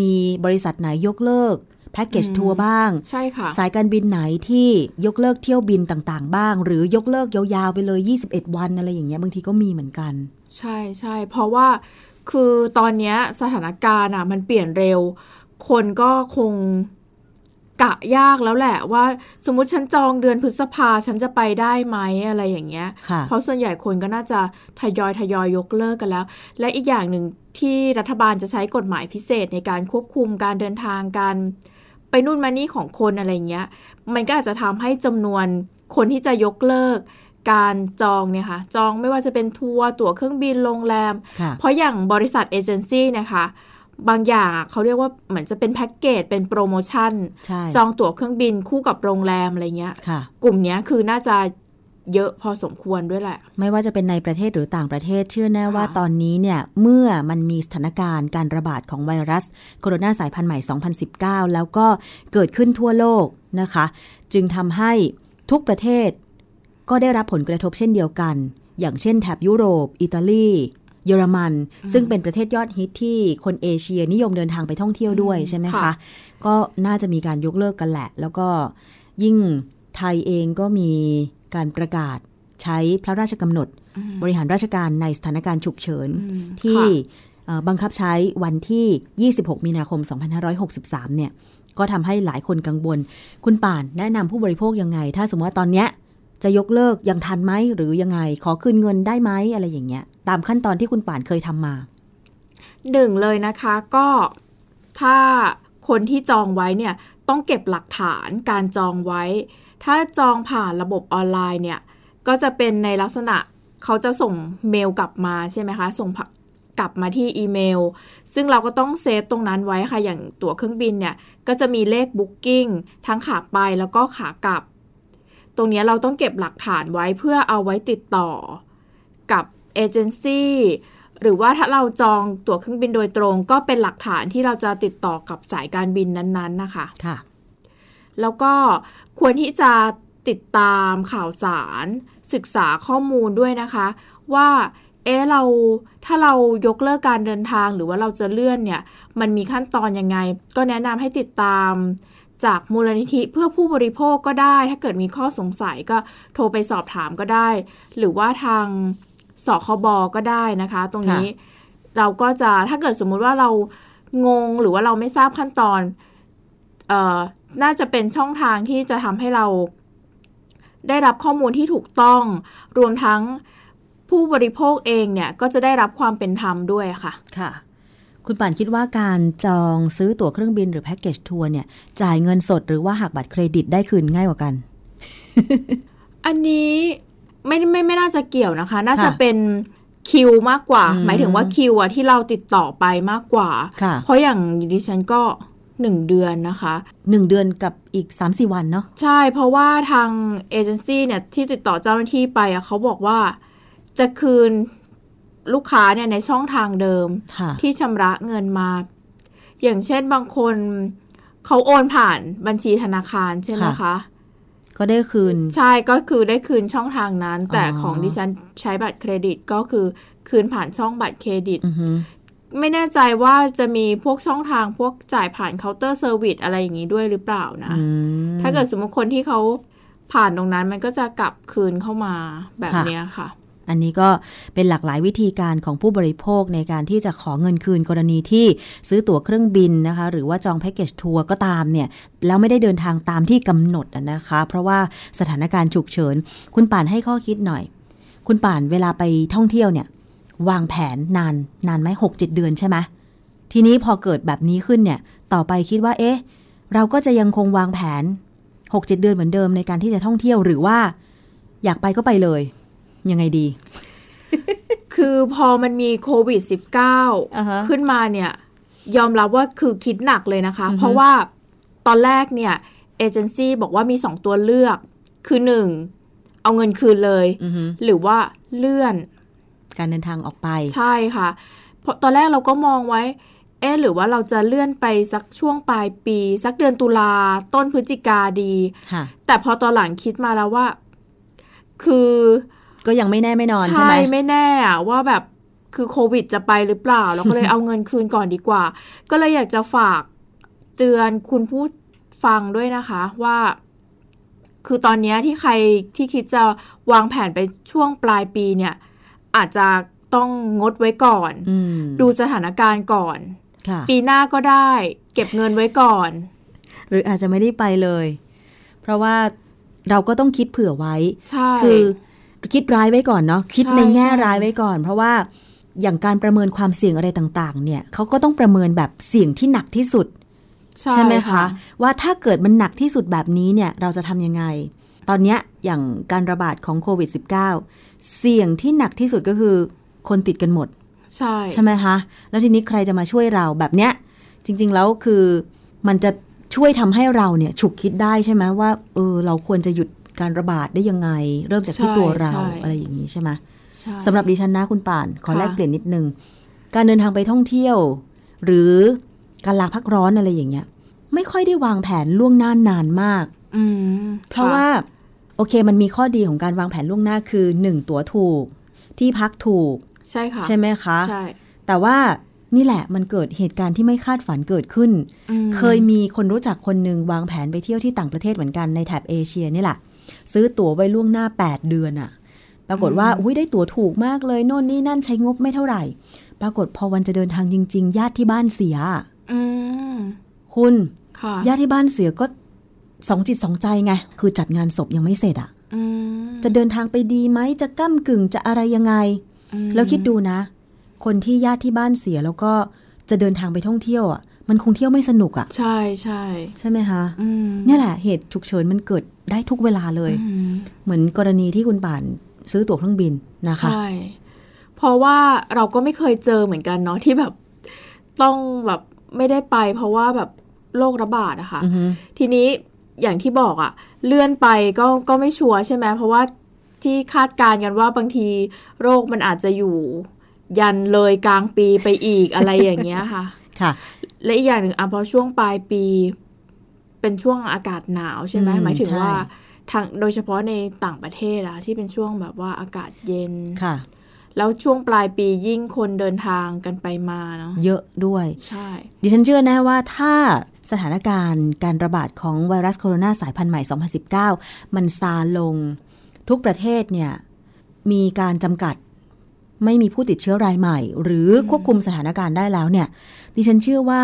มีบริษัทไหนยกเลิกแพ็กเกจทัวร์บ้าง ใช่ค่ะ สายการบินไหนที่ยกเลิกเที่ยวบินต่างๆ บ้าง หรือยกเลิกยาวๆไปเลย 21 วันอะไรอย่างเงี้ยบางทีก็มีเหมือนกัน ใช่ใช่เพราะว่าคือตอนเนี้ยสถานการณ์อะมันเปลี่ยนเร็ว คนก็คง กะยากแล้วแหละว่าสมมุติฉันจองเดือนพฤษภาฉันจะไปได้ไหมอะไรอย่างเงี้ยค่ะเพราะส่วนใหญ่คนก็น่าจะทยอยทยอยยกเลิกกันแล้ว และอีกอย่างหนึ่งที่รัฐบาลจะใช้กฎหมายพิเศษในการควบคุมการเดินทางการไปนู่นมานี่ของคนอะไรเงี้ย มันก็อาจจะทำให้จำนวนคนที่จะยกเลิกการจองเนี่ยค่ะจองไม่ว่าจะเป็นทัวร์ตั๋วเครื่องบินโรงแรมค่ะเพราะอย่างบริษัทเอเจนซี่นะคะ บางอย่างอะเขาเรียกว่าเหมือนจะเป็นแพ็กเกจเป็นโปรโมชั่นใช่จองตั๋วเครื่องบินคู่กับโรงแรมอะไรเงี้ยค่ะกลุ่มเนี้ยคือน่าจะเยอะพอสมควรด้วยแหละ ไม่ว่าจะเป็นในประเทศหรือต่างประเทศเชื่อแน่ค่ะว่าตอนนี้เนี่ย เมื่อมันมีสถานการณ์การระบาดของไวรัสโคโรนาสายพันธุ์ใหม่ 2019 แล้วก็เกิดขึ้นทั่วโลกนะคะ จึงทำให้ทุกประเทศก็ได้รับผลกระทบเช่นเดียวกัน อย่างเช่นแถบยุโรป อิตาลี เยอรมัน ซึ่งเป็นประเทศยอดฮิตที่คนเอเชียนิยมเดินทางไปท่องเที่ยวด้วยใช่ไหมคะค่ะก็น่าจะมีการยกเลิกกันแหละ แล้วก็ยิ่งไทยเองก็มีการประกาศใช้พระราชกำหนด บริหารราชการในสถานการณ์ฉุกเฉินอืมที่ค่ะเอ่อบังคับใช้วันที่ 26 มีนาคม 2563 เนี่ย ก็ทำให้หลายคนกังวล คุณป่านแนะนำผู้บริโภคยังไง ถ้าสมมติว่าตอนเนี้ย จะยกเลิกยังทันไหมหรือยังไง ขอคืนเงินได้ไหมอะไรอย่างเงี้ย ตามขั้นตอนที่คุณป่านเคยทำมาหนึ่งเลยนะคะก็ถ้าคนที่จองไว้เนี่ยต้องเก็บหลักฐานการจองไว้ ถ้าจองผ่านระบบออนไลน์เนี่ยก็จะเป็นในลักษณะเขาจะส่งเมลกลับมาใช่ไหมคะส่งกลับมาที่อีเมล ซึ่งเราก็ต้อง save ตรงนั้นไว้ค่ะอย่างตั๋วเครื่องบินเนี่ยก็จะมีเลข booking ทั้งขาไปแล้วก็ขากลับ ตรงเนี้ยเราต้องเก็บหลักฐานไว้เพื่อเอาไว้ติดต่อกับเอเจนซี่หรือว่าถ้าเราจองตั๋วเครื่องบินโดยตรง ก็เป็นหลักฐานที่เราจะติดต่อกับสายการบินนั้น ๆ นะคะ ค่ะ แล้วก็ควรที่จะติดตามข่าวสาร ศึกษาข้อมูลด้วยนะคะ ว่า เอ๊ะเราถ้าเรายกเลิกการเดินทางหรือว่าเราจะเลื่อนเนี่ย มันมีขั้นตอนยังไง ก็แนะนำให้ติดตาม จากมูลนิธิเพื่อผู้บริโภคก็ได้ ถ้าเกิดมีข้อสงสัยก็โทรไปสอบถามก็ได้ หรือว่าทางสคบก็ได้นะคะ ตรงนี้เราก็จะถ้าเกิดสมมุติว่าเรางงหรือว่าเราไม่ทราบขั้นตอนเอ่อน่าจะเป็นช่องทางที่จะทำให้เราได้รับข้อมูลที่ถูกต้อง รวมทั้งผู้บริโภคเองเนี่ยก็จะได้รับความเป็นธรรมด้วยค่ะ ค่ะ คุณป่านคิดว่าการจองซื้อตั๋วเครื่องบินหรือแพ็กเกจทัวร์เนี่ย จ่ายเงินสดหรือว่าหักบัตรเครดิตได้คืนง่ายกว่ากัน อันนี้ไม่ไม่ไม่น่าจะเกี่ยวนะคะ น่าจะค่ะเป็นคิวมากกว่าอืมหมายถึงว่าคิวอะที่เราติดต่อไปมากกว่าค่ะเพราะอย่างดิฉันก็หนึ่งเดือนนะคะหนึ่งเดือนกับอีก 3-4 วันเนาะใช่เพราะว่าทางเอเจนซี่เนี่ยที่ติดต่อเจ้าหน้าที่ไปอะเขาบอกว่าจะคืน ลูกค้าเนี่ยในช่องทางเดิมค่ะที่ชำระเงินมา อย่างเช่นบางคนเขาโอนผ่านบัญชีธนาคารใช่ไหมค่ะคะก็ได้คืน ใช่ก็คือได้คืนช่องทางนั้น แต่อ๋อของดิฉันใช้บัตรเครดิตก็คือคืนผ่านช่องบัตรเครดิตอือฮึไม่แน่ใจว่าจะมีพวกช่องทางพวกจ่ายผ่าน Counter Service อะไรอย่างนี้ด้วยหรือเปล่านะอืมถ้าเกิดสมมติคนที่เขาผ่านตรงนั้นมันก็จะกลับคืนเข้ามาแบบค่ะเนี้ยค่ะ อันนี้ก็เป็นหลากหลายวิธีการของผู้บริโภคในการที่จะขอเงินคืนกรณีที่ซื้อตั๋วเครื่องบินนะคะ หรือว่าจองแพ็กเกจทัวร์ก็ตามเนี่ย แล้วไม่ได้เดินทางตามที่กำหนดนะคะ เพราะว่าสถานการณ์ฉุกเฉิน คุณป่านให้ข้อคิดหน่อย คุณป่านเวลาไปท่องเที่ยวเนี่ย วางแผนนานนานไหมหกเจ็ดเดือนใช่ไหมทีนี้พอเกิดแบบนี้ขึ้นเนี่ย ต่อไปคิดว่า เอ๊ะ เราก็จะยังคงวางแผนหกเจ็ดเดือนเหมือนเดิมในการที่จะท่องเที่ยวหรือว่า อยากไปก็ไปเลย ยังไงดี คือพอมันมีโควิดอ่าฮะ -19 ขึ้นมาเนี่ย ยอมรับว่าคือคิดหนักเลยนะคะอือฮึเพราะว่าตอนแรกเนี่ยเอเจนซี่บอกว่ามีสองตัวเลือก คือหนึ่งเอาเงินคืนเลยอือฮึหรือว่าเลื่อน การเดินทางออกไป ใช่ค่ะ เพราะตอนแรกเราก็มองไว้ เอ๊ะหรือว่าเราจะเลื่อนไปสักช่วงปลายปี สักเดือนตุลาต้นพฤศจิกาดีค่ะแต่พอตอนหลังคิดมาแล้วว่า คือ ก็ยังไม่แน่ไม่นอนใช่ใช่ไหมไม่แน่อะว่าแบบคือโควิดจะไปหรือเปล่าเราก็เลยเอาเงินคืนก่อนดีกว่า ก็เลยอยากจะฝากเตือนคุณผู้ฟังด้วยนะคะว่า คือตอนเนี้ยที่ใครที่คิดจะวางแผนไปช่วงปลายปีเนี่ย อาจจะต้องงดไว้ก่อนอืมดูสถานการณ์ก่อนค่ะปีหน้าก็ได้ เก็บเงินไว้ก่อน หรืออาจจะไม่ได้ไปเลย เพราะว่าเราก็ต้องคิดเผื่อไว้ ใช่ คือ คิดร้ายไว้ก่อนเนาะคิดใช่ในแง่ใช่ร้ายไว้ก่อน เพราะว่าอย่างการประเมินความเสี่ยงอะไรต่างๆ เนี่ยเขาก็ต้องประเมินแบบเสี่ยงที่หนักที่สุด ใช่ไหมคะ ว่าถ้าเกิดมันหนักที่สุดแบบนี้เนี่ยเราจะทำยังไง ตอนเนี้ยอย่างการระบาดของโควิด -19 เสี่ยงที่หนักที่สุดก็คือ คนติดกันหมด ใช่ใช่ไหมคะ แล้วทีนี้ใครจะมาช่วยเราแบบเนี้ย จริง ๆ แล้วคือมันจะช่วยทำให้เราเนี่ยฉุกคิดได้ใช่ไหมว่าเออเราควรจะหยุด การระบาดได้ยังไง เริ่มจากที่ใช่ตัวเราใช่อะไรอย่างนี้ใช่ไหมใช่สำหรับดิฉันนะคุณป่าน ขอค่ะแลกเปลี่ยนนิดนึง การเดินทางไปท่องเที่ยว หรือการลาพักร้อนอะไรอย่างเงี้ย ไม่ค่อยได้วางแผนล่วงหน้านานมากอืมเพราะค่ว่าโอเคมันมีข้อดีของการวางแผนล่วงหน้าคือหนึ่งตั๋วถูก ที่พักถูก ใช่ค่ะ ใช่ไหมคะใช่แต่ว่านี่แหละมันเกิดเหตุการณ์ที่ไม่คาดฝันเกิดขึ้นอืมเคยมีคนรู้จักคนหนึ่งวางแผนไปเที่ยวที่ต่างประเทศเหมือนกันในแถบเอเชียนี่แหละ ซื้อตั๋วไว้ล่วงหน้า 8 เดือนอะปรากฏว่าอุ้ยได้ตั๋วถูกมากเลยโน่นนี่นั่นใช้งบไม่เท่าไหร่ ปรากฏพอวันจะเดินทางจริง ๆ ญาติที่บ้านเสียอืมคุณค่ะญาติที่บ้านเสียก็สองจิตสองใจไง คือจัดงานศพยังไม่เสร็จอะอืมจะเดินทางไปดีไหมจะก้ากึ่งจะอะไรยังไงอืมแล้วคิดดูนะ คนที่ญาติที่บ้านเสียแล้วก็จะเดินทางไปท่องเที่ยวอะ มันคงเที่ยวไม่สนุกอะ ใช่ใช่ใช่ไหมคะอืมเนี่ยแหละเหตุฉุกเฉินมันเกิดได้ทุกเวลาเลยอืมเหมือนกรณีที่คุณป่านซื้อตั๋วเครื่องบินนะคะใช่เพราะว่าเราก็ไม่เคยเจอเหมือนกันเนาะที่แบบต้องแบบไม่ได้ไป เพราะว่าแบบโรคระบาดอะค่ะอือฮึทีนี้อย่างที่บอกอะเลื่อนไปก็ก็ไม่ชัวร์ใช่ไหมเพราะว่าที่คาดการณ์กันว่าบางทีโรคมันอาจจะอยู่ ยันเลยกลางปีไปอีกอะไรอย่างเงี้ยค่ะ ค่ะ และอีกอย่างหนึ่งอะพอช่วงปลายปี เป็นช่วงอากาศหนาวใช่ไหมอืมหมายถึงใช่ว่าทางโดยเฉพาะในต่างประเทศอะที่เป็นช่วงแบบว่าอากาศเย็นค่ะ แล้วช่วงปลายปียิ่งคนเดินทางกันไปมาเนาะเยอะด้วย ใช่ ดิฉันเชื่อแน่ว่าถ้าสถานการณ์การระบาดของไวรัสโคโรนาสายพันธุ์ใหม่ 2019 มันซาลง ทุกประเทศเนี่ย มีการจำกัด ไม่มีผู้ติดเชื้อรายใหม่ หรือควบคุมสถานการณ์ได้แล้วเนี่ยดิฉันเชื่อว่า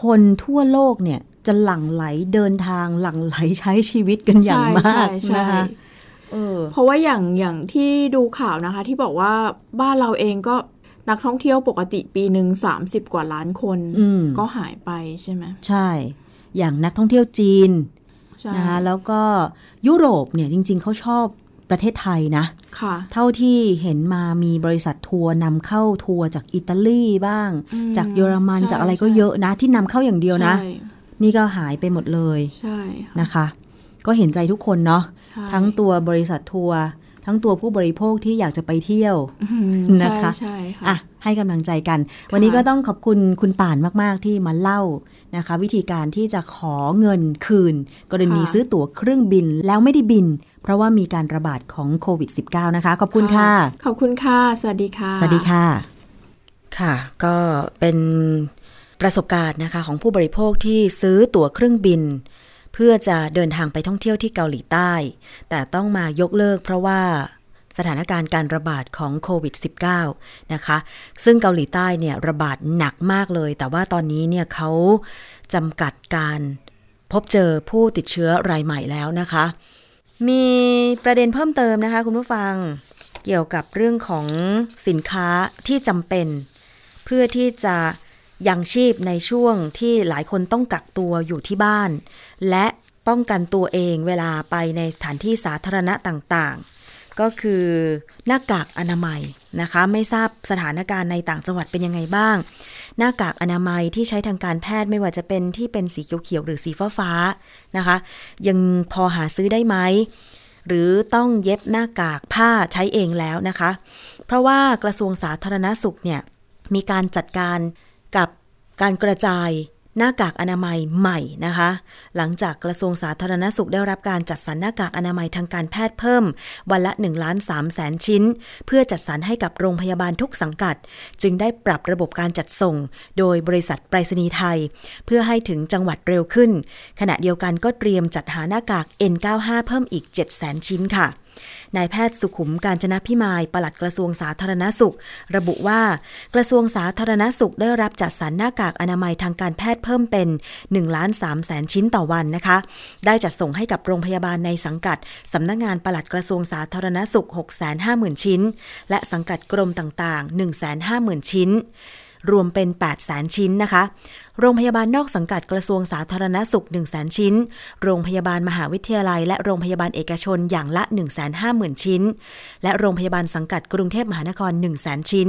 คนทั่วโลกเนี่ยจะหลั่งไหลเดินทางหลั่งไหลใช้ชีวิตกันอย่างมากใช่ใช่นะคะใช่เออเพราะว่าอย่างอย่างที่ดูข่าวนะคะ ที่บอกว่าบ้านเราเองก็นักท่องเที่ยวปกติปีหนึ่ง30กว่าล้านคนอืมก็หายไปใช่ไหมใช่ อย่างนักท่องเที่ยวจีนใช่นะคะแล้วก็ยุโรปเนี่ยจริง ๆเขาชอบ ประเทศไทยนะค่ะเท่าที่เห็นมามีบริษัททัวร์นำเข้าทัวร์จากอิตาลีบ้างอืมจากเยอรมันใช่จากอะไรก็ใช่เยอะนะ ที่นำเข้าอย่างเดียวนะใช่นี่ก็หายไปหมดเลยใช่ค่ะนะคะ ก็เห็นใจทุกคนเนาะใช่ทั้งตัวบริษัททัวร์ทั้งตัวผู้บริโภคที่อยากจะไปเที่ยวอืมนะคะใช่ใช่ค่ะอะให้กำลังใจกัน วันนี้ก็ต้องขอบคุณคุณป่านมาก ๆ ที่มาเล่า นะคะ วิธีการที่จะขอเงินคืน กรณีค่ะซื้อตั๋วเครื่องบินแล้วไม่ได้บิน เพราะว่ามีการระบาดของโควิด -19 นะคะ ขอบคุณค่ะ ขอบคุณค่ะ สวัสดีค่ะ สวัสดีค่ะ ค่ะ ก็เป็นประสบการณ์นะคะของผู้บริโภคที่ซื้อตั๋วเครื่องบิน เพื่อจะเดินทางไปท่องเที่ยวที่เกาหลีใต้ แต่ต้องมายกเลิกเพราะว่า สถานการณ์การระบาดของโควิด -19 นะคะ ซึ่งเกาหลีใต้เนี่ยระบาดหนักมากเลย แต่ว่าตอนนี้เนี่ยเขาจำกัดการพบเจอผู้ติดเชื้อรายใหม่แล้วนะคะ มีประเด็นเพิ่มเติมนะคะคุณผู้ฟังเกี่ยวกับเรื่องของสินค้าที่จำเป็น เพื่อที่จะยังชีพในช่วงที่หลายคนต้องกักตัวอยู่ที่บ้าน และป้องกันตัวเองเวลาไปในสถานที่สาธารณะต่างๆ ก็คือหน้ากากอนามัยนะคะ ไม่ทราบสถานการณ์ในต่างจังหวัดเป็นยังไงบ้าง หน้ากากอนามัยที่ใช้ทางการแพทย์ไม่ว่าจะเป็นที่เป็นสีเขียวๆหรือสีฟ้าๆนะคะ ยังพอหาซื้อได้ไหมหรือต้องเย็บหน้ากากผ้าใช้เองแล้วนะคะ เพราะว่ากระทรวงสาธารณสุขเนี่ยมีการจัดการกับการกระจาย หน้ากากอนามัยใหม่นะคะ หลังจากกระทรวงสาธารณสุขได้รับการจัดสรรหน้ากากอนามัยทางการแพทย์เพิ่ม วันละ1ล้าน3แสนชิ้น เพื่อจัดสรรให้กับโรงพยาบาลทุกสังกัด จึงได้ปรับระบบการจัดส่ง โดยบริษัทไปรษณีย์ไทย เพื่อให้ถึงจังหวัดเร็วขึ้น ขณะเดียวกันก็เตรียมจัดหาหน้ากาก N95 เพิ่มอีก7 0 0 0 0 0 ชิ้นค่ะ นายแพทย์สุขุมการจนะพิมายปลัดกระทรวงสาธารณสุข ระบุว่ากระทรวงสาธารณสุขได้รับจัดสรรหน้ากากอนามัยทางการแพทย์เพิ่มเป็น1ล้าน3แสนชิ้นต่อวันนะคะ ได้จัดส่งให้กับโรงพยาบาลในสังกัดสำนักงานปลัดกระทรวงสาธารณสุข 650,000 ชิ้น และสังกัดกรมต่างๆ 150,000 ชิ้นรวมเป็น 8 0 0 0 0 0 ชิ้นนะคะ โรงพยาบาลนอกสังกัดกระทรวงสาธารณสุข 1 0 0 0 0 0 ชิ้น โรงพยาบาลมหาวิทยาลัย และโรงพยาบาลเอกชนอย่างละ 1 5 0 0 0 0 ชิ้น และโรงพยาบาลสังกัดกรุงเทพมหานคร 1 0 0 0 0 0 ชิ้น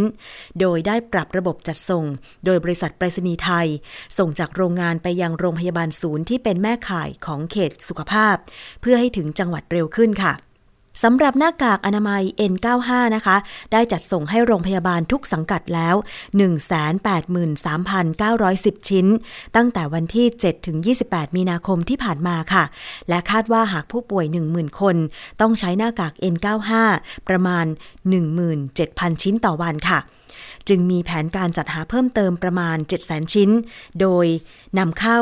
โดยได้ปรับระบบจัดส่ง โดยบริษัทไปรษณีย์ไทย ส่งจากโรงงานไปยังโรงพยาบาลศูนย์ที่เป็นแม่ข่ายของเขตสุขภาพ เพื่อให้ถึงจังหวัดเร็วขึ้นค่ะ สำหรับหน้ากากอนามัย N95 นะคะ ได้จัดส่งให้โรงพยาบาลทุกสังกัดแล้ว 183,910 ชิ้น ตั้งแต่วันที่ 7 ถึง 28 มีนาคมที่ผ่านมาค่ะ และคาดว่าหากผู้ป่วย 10,000 คน ต้องใช้หน้ากาก N95 ประมาณ 17,000 ชิ้นต่อวันค่ะจึงมีแผนการจัดหาเพิ่มเติมประมาณ 700,000 ชิ้น โดยนำเข้า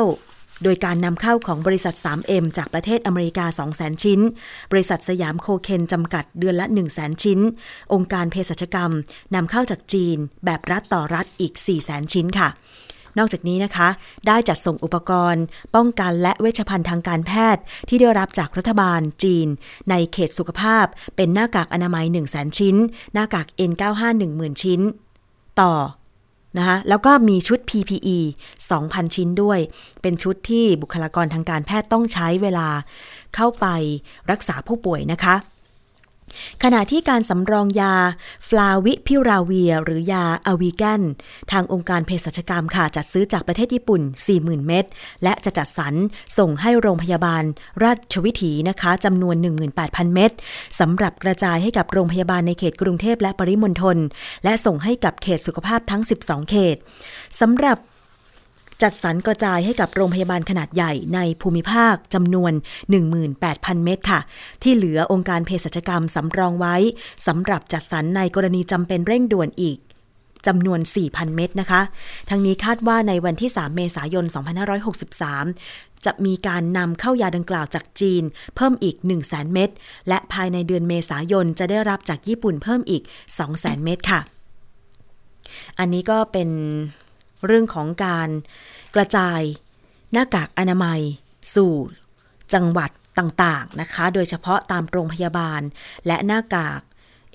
โดยการนำเข้าของบริษัท 3M จากประเทศอเมริกา 200,000 ชิ้น บริษัทสยามโคเคนจำกัดเดือนละ 100,000 ชิ้น องค์การเภสัชกรรมนำเข้าจากจีน แบบรัฐต่อรัฐอีก 400,000 ชิ้นค่ะนอกจากนี้นะคะ ได้จัดส่งอุปกรณ์ ป้องกันและเวชภัณฑ์ทางการแพทย์ ที่ได้รับจากรัฐบาลจีน ในเขตสุขภาพ เป็นหน้ากากอนามัย 1 0 0 0 0 0 ชิ้น หน้ากาก N95 10,000 ชิ้น ต่อ นะคะแล้วก็มีชุด PPE 2,000 ชิ้นด้วย เป็นชุดที่บุคลากรทางการแพทย์ต้องใช้เวลาเข้าไปรักษาผู้ป่วยนะคะ ขณะที่การสำรองยาฟลาวิพิราเวีย หรือยาอวีแกนทางองค์การเภสัชกรรมค่ะ จัดซื้อจากประเทศญี่ปุ่น 40,000 เม็ดและจะจัดสรรส่งให้โรงพยาบาลราชวิถีนะคะจำนวน 18,000 เม็ดสำหรับกระจายให้กับโรงพยาบาลในเขตกรุงเทพและปริมณฑลและส่งให้กับเขตสุขภาพทั้ง 12 เขตสำหรับ จัดสรรกระจายให้กับโรงพยาบาลขนาดใหญ่ในภูมิภาคจำนวน 18,000 เม็ดค่ะ ที่เหลือองค์การเภสัชกรรมสำรองไว้สำหรับจัดสรรในกรณีจำเป็นเร่งด่วนอีกจำนวน 4,000 เม็ดนะคะ ทั้งนี้คาดว่าในวันที่ 3 เมษายน 2563 จะมีการนำเข้ายาดังกล่าวจากจีน เพิ่มอีก 1 0 0 0 0 0 เม็ด และภายในเดือนเมษายนจะได้รับจากญี่ปุ่นเพิ่มอีก 2 0 0 0 0 0 เม็ดค่ะ อันนี้ก็เป็น เรื่องของการกระจายหน้ากากอนามัย สู่จังหวัดต่างๆนะคะ โดยเฉพาะตามโรงพยาบาลและหน้ากาก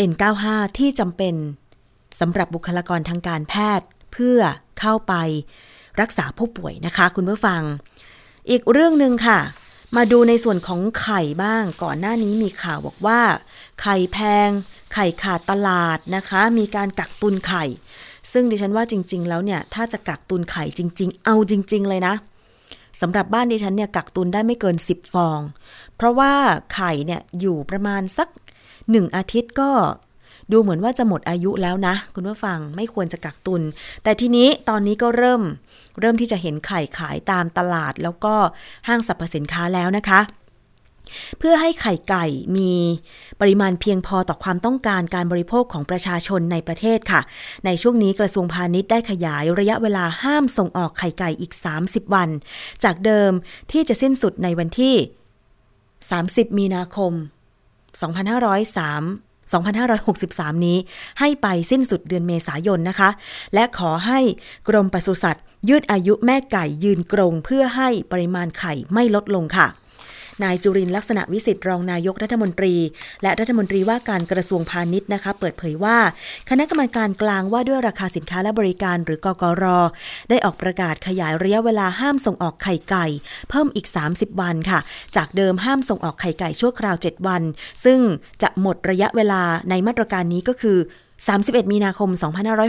N95 ที่จำเป็นสำหรับบุคลากรทางการแพทย์เพื่อเข้าไปรักษาผู้ป่วยนะคะ คุณผู้ฟัง อีกเรื่องหนึ่งค่ะ มาดูในส่วนของไข่บ้างก่อนหน้านี้มีข่าวบอกว่า ไข่แพง ไข่ขาดตลาดนะคะ มีการกักตุนไข่ ซึ่งดิฉันว่าจริง ๆ แล้วเนี่ย ถ้าจะกักตุนไข่จริง ๆ เอาจริง ๆ เลยนะสำหรับบ้านดิฉันเนี่ยกักตุนได้ไม่เกิน 10 ฟอง เพราะว่าไข่เนี่ยอยู่ประมาณสักหนึ่งอาทิตย์ก็ดูเหมือนว่าจะหมดอายุแล้วนะ คุณผู้ฟังไม่ควรจะกักตุน แต่ทีนี้ตอนนี้ก็เริ่ม เริ่มที่จะเห็นไข่ขายตามตลาดแล้วก็ห้างสรรพสินค้าแล้วนะคะ เพื่อให้ไข่ไก่มีปริมาณเพียงพอต่อความต้องการการบริโภคของประชาชนในประเทศค่ะ ในช่วงนี้กระทรวงพาณิชย์ได้ขยายระยะเวลาห้ามส่งออกไข่ไก่อีก 30 วัน จากเดิมที่จะสิ้นสุดในวันที่ 30 มีนาคม 2503 2563 นี้ให้ไปสิ้นสุดเดือนเมษายนนะคะ และขอให้กรมปศุสัตว์ยืดอายุแม่ไก่ยืนกรงเพื่อให้ปริมาณไข่ไม่ลดลงค่ะ นายจุรินลักษณะวิสิทธิ์รองนายกรัฐมนตรี และรัฐมนตรีว่าการกระทรวงพาณิชย์นะคะเปิดเผยว่า คณะกรรมการกลางว่าด้วยราคาสินค้าและบริการหรือกกร ได้ออกประกาศขยายระยะเวลาห้ามส่งออกไข่ไก่ เพิ่มอีก 30 วันค่ะ จากเดิมห้ามส่งออกไข่ไก่ชั่วคราว 7 วัน ซึ่งจะหมดระยะเวลาในมาตรการนี้ก็คือ 31 มีนาคม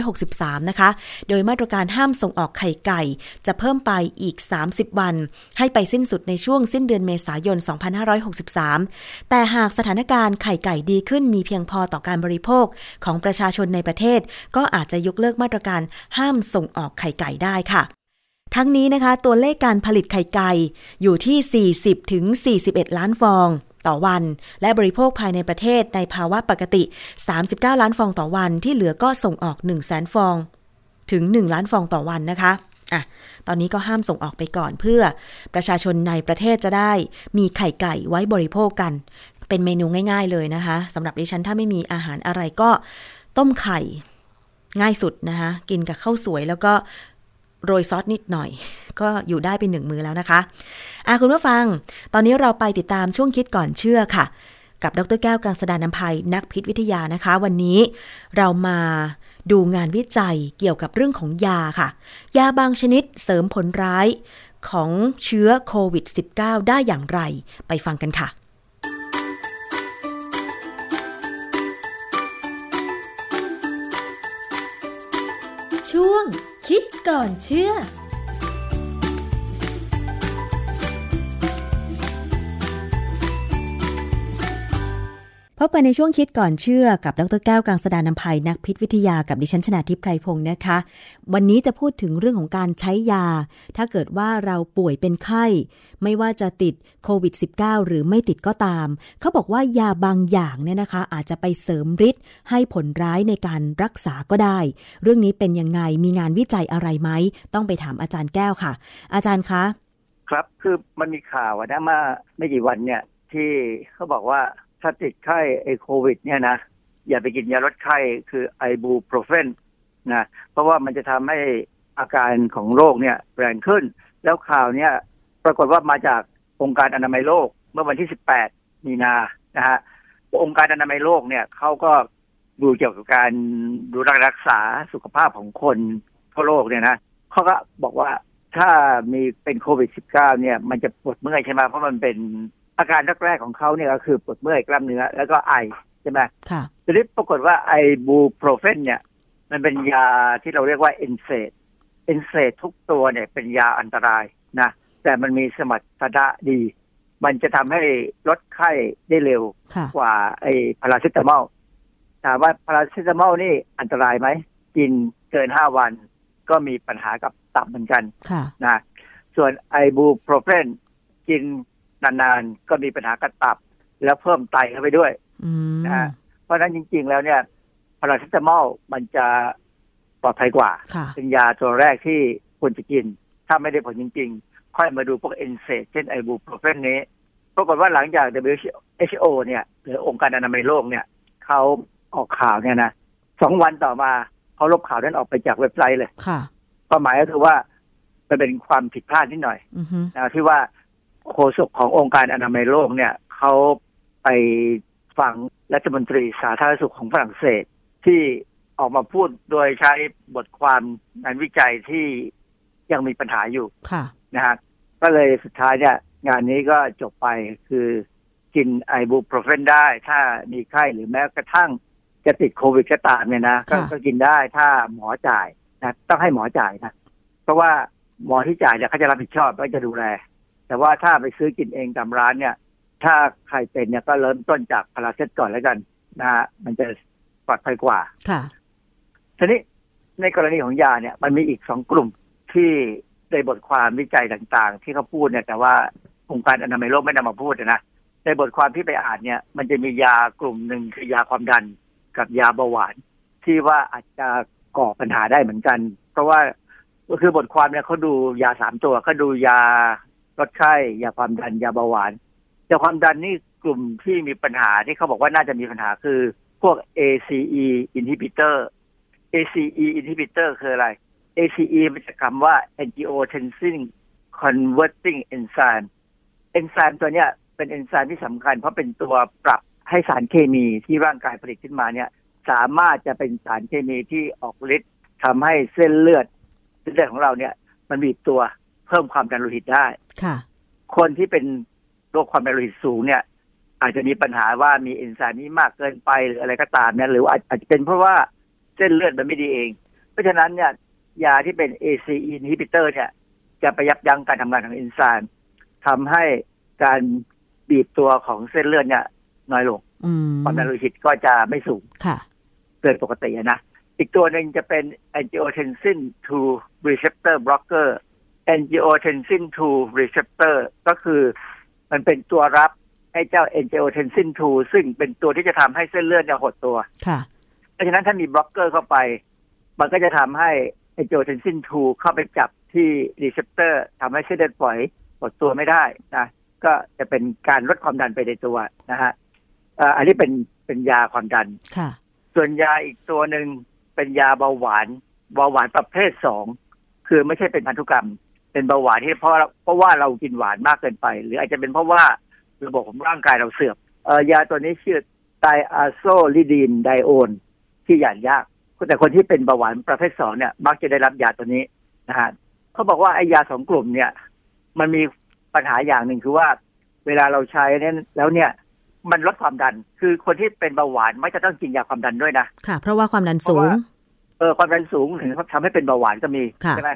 2563 นะคะ โดยมาตรการห้ามส่งออกไข่ไก่ จะเพิ่มไปอีก 30 วัน ให้ไปสิ้นสุดในช่วงสิ้นเดือนเมษายน 2563 แต่หากสถานการณ์ไข่ไก่ดีขึ้นมีเพียงพอต่อการบริโภคของประชาชนในประเทศ ก็อาจจะยกเลิกมาตรการห้ามส่งออกไข่ไก่ได้ค่ะทั้งนี้นะคะ ตัวเลขการผลิตไข่ไก่อยู่ที่ 40ถึง41 ล้านฟอง ต่อวัน และบริโภคภายในประเทศในภาวะปกติ 39 ล้านฟองต่อวัน ที่เหลือก็ส่งออก 1 0 0 0 0แสนฟอง ถึง 1 ล้านฟองต่อวันนะคะอะตอนนี้ก็ห้ามส่งออกไปก่อนเพื่อประชาชนในประเทศจะได้มีไข่ไก่ไว้บริโภคกัน เป็นเมนูง่าย ๆเลยนะคะสำหรับดิฉันถ้าไม่มีอาหารอะไรก็ต้มไข่ง่ายสุดนะคะกินกับข้าวสวยแล้วก็ โรยซอสนิดหน่อย ก็อยู่ได้เป็นหนึ่งมือแล้วนะคะอาคุณผู้ฟัง ตอนนี้เราไปติดตามช่วงคิดก่อนเชื่อค่ะ กับดรแก้วกังสดานนภัยนักพิษวิทยานะคะ วันนี้เรามาดูงานวิจัยเกี่ยวกับเรื่องของยาค่ะ ยาบางชนิดเสริมผลร้ายของเชื้อโควิด -19 ได้อย่างไร ไปฟังกันค่ะ ช่วง คิดก่อนเชื่อ พบกันในช่วงคิดก่อนเชื่อกับดรแก้วกังสดานนภัยนักพิษวิทยากับดิฉันชนาทิพไพรพงศ์นะคะ วันนี้จะพูดถึงเรื่องของการใช้ยา ถ้าเกิดว่าเราป่วยเป็นไข้ ไม่ว่าจะติดโควิด -19 หรือไม่ติดก็ตาม เขาบอกว่ายาบางอย่างเนี่ยนะคะ อาจจะไปเสริมฤทธิ์ให้ผลร้ายในการรักษาก็ได้ เรื่องนี้เป็นยังไงมีงานวิจัยอะไรไหมต้องไปถามอาจารย์แก้วค่ะ อาจารย์คะ ครับคือมันมีข่าวนะมาไม่กี่วันเนี่ยที่เขาบอกว่า ถ้าติดไข้ไอโควิด เนี่ยนะอย่าไปกินยาลดไข้คือไอบูโปรเฟนนะเพราะว่ามันจะทำให้อาการของโรคเนี่ยแรงขึ้น แล้วข่าวเนี่ยปรากฏว่ามาจากองค์การอนามัยโลกเมื่อวันที่ 18 มีนานะฮะองค์การอนามัยโลกเนี่ยเขาก็ดูเกี่ยวกับการดูแลรักษาสุขภาพของคนทั่วโลกเนี่ยนะเขาก็บอกว่าถ้ามีเป็นโควิด -19 เนี่ย มันจะปวดเมื่อยใช่ไหมเพราะมันเป็น อาการแรกๆของเขาเนี่ยก็คือปวดเมื่อยกล้ามเนื้อแล้วก็ไอใช่ไหมค่ะทีนี้ปรากฏว่าไอบูโปรเฟนเนี่ย มันเป็นยาที่เราเรียกว่า NSAID NSAID ทุกตัวเนี่ยเป็นยาอันตรายนะ แต่มันมีสมรรถนะดี มันจะทำให้ลดไข้ได้เร็วค่ะกว่าไอพาราเซตามอลถามว่าพาราเซตามอลนี่อันตรายไหมกินเกินห้าวันก็มีปัญหากับตับเหมือนกันค่ะนะส่วนไอบูโปรเฟนกิน นานๆ ก็มีปัญหากับตับ แล้วเพิ่มไตเข้าไปด้วยอืมนะฮะเพราะฉะนั้นจริง ๆ แล้วเนี่ยพาราเซตามอลมันจะปลอดภัยกว่าค่ะเป็นยาตัวแรกที่ควรจะกิน ถ้าไม่ได้ผลจริง ๆ ค่อยมาดูพวก NSAID เช่นไอบูโปรเฟนนี้ปรากฏว่าหลังจาก WHO เนี่ย หรือองค์การอนามัยโลกเนี่ยเขาออกข่าวเนี่ยนะสองวันต่อมาเขาลบข่าวนั้นออกไปจากเว็บไซต์เลยค่ะความหมายก็คือว่ามันเป็นความผิดพลาดนิดหน่อยอือฮึนะที่ว่า โฆษกขององค์การอนามัยโลกเนี่ยเขาไปฟังรัฐมนตรีสาธารณสุขของฝรั่งเศส ที่ออกมาพูดโดยใช้บทความงานวิจัยที่ยังมีปัญหาอยู่ค่ะนะฮะก็เลยสุดท้ายเนี่ยงานนี้ก็จบไปคือกินไอบูโปรเฟนได้ ถ้ามีไข้หรือแม้กระทั่งจะติดโควิดก็ตามเนี่ยนะก็ค่ะก็กินได้ถ้าหมอจ่ายนะต้องให้หมอจ่ายนะเพราะว่าหมอที่จ่ายเนี่ยเขาจะรับผิดชอบก็จะดูแล แต่ว่าถ้าไปซื้อกินเองตามร้านเนี่ย ถ้าใครเป็นเนี่ยก็เริ่มต้นจากพาราเซตก่อนแล้วกันนะฮะมันจะปลอดภัยกว่าค่ะทีนี้ในกรณีของยาเนี่ย มันมีอีกสองกลุ่มที่ในบทความวิจัยต่างๆ ที่เขาพูดเนี่ย แต่ว่าองค์การอนามัยโลกไม่นำมาพูดนะในบทความที่ไปอ่านเนี่ย มันจะมียากลุ่มหนึ่งคือยาความดันกับยาเบาหวาน ที่ว่าอาจจะก่อปัญหาได้เหมือนกัน เพราะว่าก็คือบทความเนี่ยเขาดูยาสามตัวเขาดูยา ลดไข้ยาความดันยาเบาหวานยาความดันนี่กลุ่มที่มีปัญหาที่เขาบอกว่าน่าจะมีปัญหาคือพวก ACE inhibitor ACE inhibitor คืออะไร ACE มันจากคำว่า angiotensin converting enzyme เอนไซม์ตัวเนี้ยเป็นเอนไซม์ที่สำคัญ เพราะเป็นตัวปรับให้สารเคมีที่ร่างกายผลิตขึ้นมาเนี่ยสามารถจะเป็นสารเคมีที่ออกฤทธิ์ทำให้เส้นเลือดเส้นเลือดของเราเนี่ย มันบีบตัวเพิ่มความดันโลหิตได้ ค่ะ คนที่เป็นโรคความดันโลหิตสูงเนี่ย อาจจะมีปัญหาว่ามีเอนไซม์นี้มากเกินไปหรืออะไรก็ตามเนี่ยหรืออาจอาจจะเป็นเพราะว่าเส้นเลือดมันไม่ดีเอง เพราะฉะนั้นเนี่ย ยาที่เป็น ACE inhibitor เนี่ย จะไปยับยั้งการทำงานของเอนไซม์ทำให้การบีบตัวของเส้นเลือดเนี่ย น้อยลงอืมความดันโลหิตก็จะไม่สูงค่ะเกินปกติอะนะอีกตัวหนึ่งจะเป็น angiotensin 2 receptor blocker angiotensin 2 receptor ก็คือมันเป็นตัวรับให้เจ้า angiotensin 2 ซึ่งเป็นตัวที่จะทำให้เส้นเลือดเนี่ยหดตัว ค่ะ เพราะฉะนั้นถ้ามีบล็อกเกอร์เข้าไป มันก็จะทำให้ angiotensin 2 เข้าไปจับที่ receptor ทำให้เส้นเลือดฝอยหดตัวไม่ได้นะ ก็จะเป็นการลดความดันไปในตัวนะฮะเอ่ออันนี้เป็นเป็นยาความดัน ค่ะ ส่วนยาอีกตัวหนึ่งเป็นยาเบาหวาน เบาหวานประเภทสอง คือไม่ใช่เป็นพันธุกรรม เป็นเบาหวานที่เพราะเพราะว่าเรากินหวานมากเกินไป หรืออาจจะเป็นเพราะว่าระบบของร่างกายเราเสื่อมเอ่อยาตัวนี้ชื่อไตอาโซลิดีนไดโอนที่หยานยากแต่คนที่เป็นเบาหวานประเภทสองเนี่ย มักจะได้รับยาตัวนี้นะฮะเขาบอกว่าไอ้ยาสองกลุ่มเนี่ย มันมีปัญหาอย่างหนึ่งคือว่า เวลาเราใช้เนี่ยแล้วเนี่ย มันลดความดัน คือคนที่เป็นเบาหวานไม่จะต้องกินยาความดันด้วยนะค่ะ เพราะว่าความดันสูง เออความดันสูงถึงทำให้เป็นเบาหวานก็มีค่ะใช่ไหม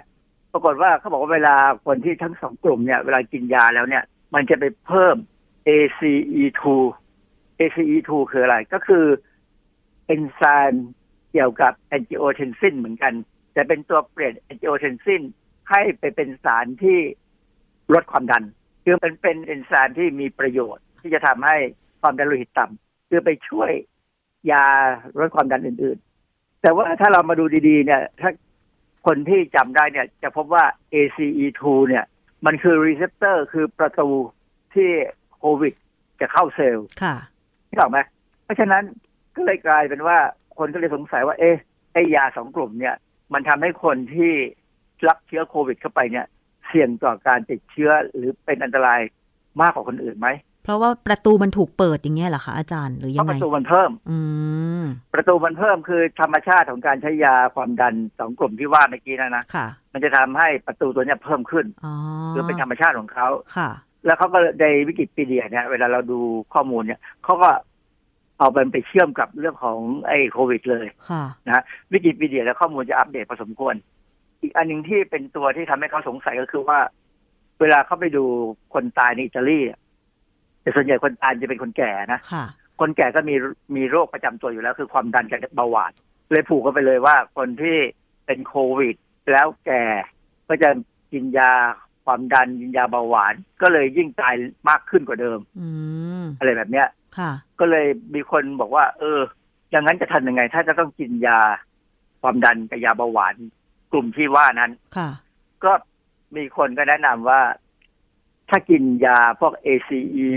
ปรากฏว่าเขาบอกว่าเวลาคนที่ทั้งสองกลุ่มเนี่ยเวลากินยาแล้วเนี่ย มันจะไปเพิ่ม ACE2 ACE2 คืออะไรก็คือเอนไซม์เกี่ยวกับแอนจิโอเทนซินเหมือนกัน แต่เป็นตัวเปลี่ยนแอนจิโอเทนซินให้ไปเป็นสารที่ลดความดัน คือเป็นเป็นเอนไซม์ที่มีประโยชน์ที่จะทำให้ความดันโลหิตต่ำคือไปช่วยยาลดความดันอื่น ๆ แต่ว่าถ้าเรามาดูดีๆเนี่ยถ้า คนที่จำได้เนี่ยจะพบว่า ACE2 เนี่ยมันคือ receptor คือประตูที่โควิด จะเข้าเซลล์ค่ะที่บอกไหมเพราะฉะนั้นก็เลยกลายเป็นว่าคนก็เลยสงสัยว่า เอ๊ะไอ้ยาสองกลุ่มเนี่ย มันทำให้คนที่รับเชื้อโควิดเข้าไปเนี่ย เสี่ยงต่อการติดเชื้อหรือเป็นอันตรายมากกว่าคนอื่นไหม เพราะว่าประตูมันถูกเปิดอย่างเงี้ยเหรอคะอาจารย์หรือเพยังราะปไงระตูมันเพิ่ม อืมประตูมันเพิ่มคือธรรมชาติของการใช้ยาความดันสองกลุ่มที่ว่าเมื่อกี้นะนะค่ะ มันจะทำให้ประตูตัวเนี้ยเพิ่มขึ้นอ๋อคือเป็นธรรมชาติของเขาค่ะ แล้วเขาก็ในวิกิพีเดียเนี่ยเวลาเราดูข้อมูลเนี่ยเขาก็เอามันไปเชื่อมกับเรื่องของไอ้โควิด เลยค่ะนะวิกิพีเดียแล้วข้อมูลจะอัปเดตพอสมควร อีกอันหนึ่งที่เป็นตัวที่ทำให้เขาสงสัยก็คือว่า เวลาเขาไปดูคนตายในอิตาลีอะ แต่ส่วนใหญ่คนตายจะเป็นคนแก่นะค่ะ คนแก่ก็มีมีโรคประจำตัวอยู่แล้วคือความดันกับเบาหวานเลยผูกกันไปเลยว่าคนที่เป็นโควิด แล้วแก่ก็จะกินยาความดันกินยาเบาหวาน ก็เลยยิ่งตายมากขึ้นกว่าเดิมอืมอะไรแบบเนี้ยค่ะก็เลยมีคนบอกว่า เอออย่างนั้นจะทำยังไง ถ้าจะต้องกินยาความดันกับยาเบาหวาน กลุ่มที่ว่านั้น ค่ะ ก็มีคนก็แนะนำว่า ถ้ากินยาพวก ACE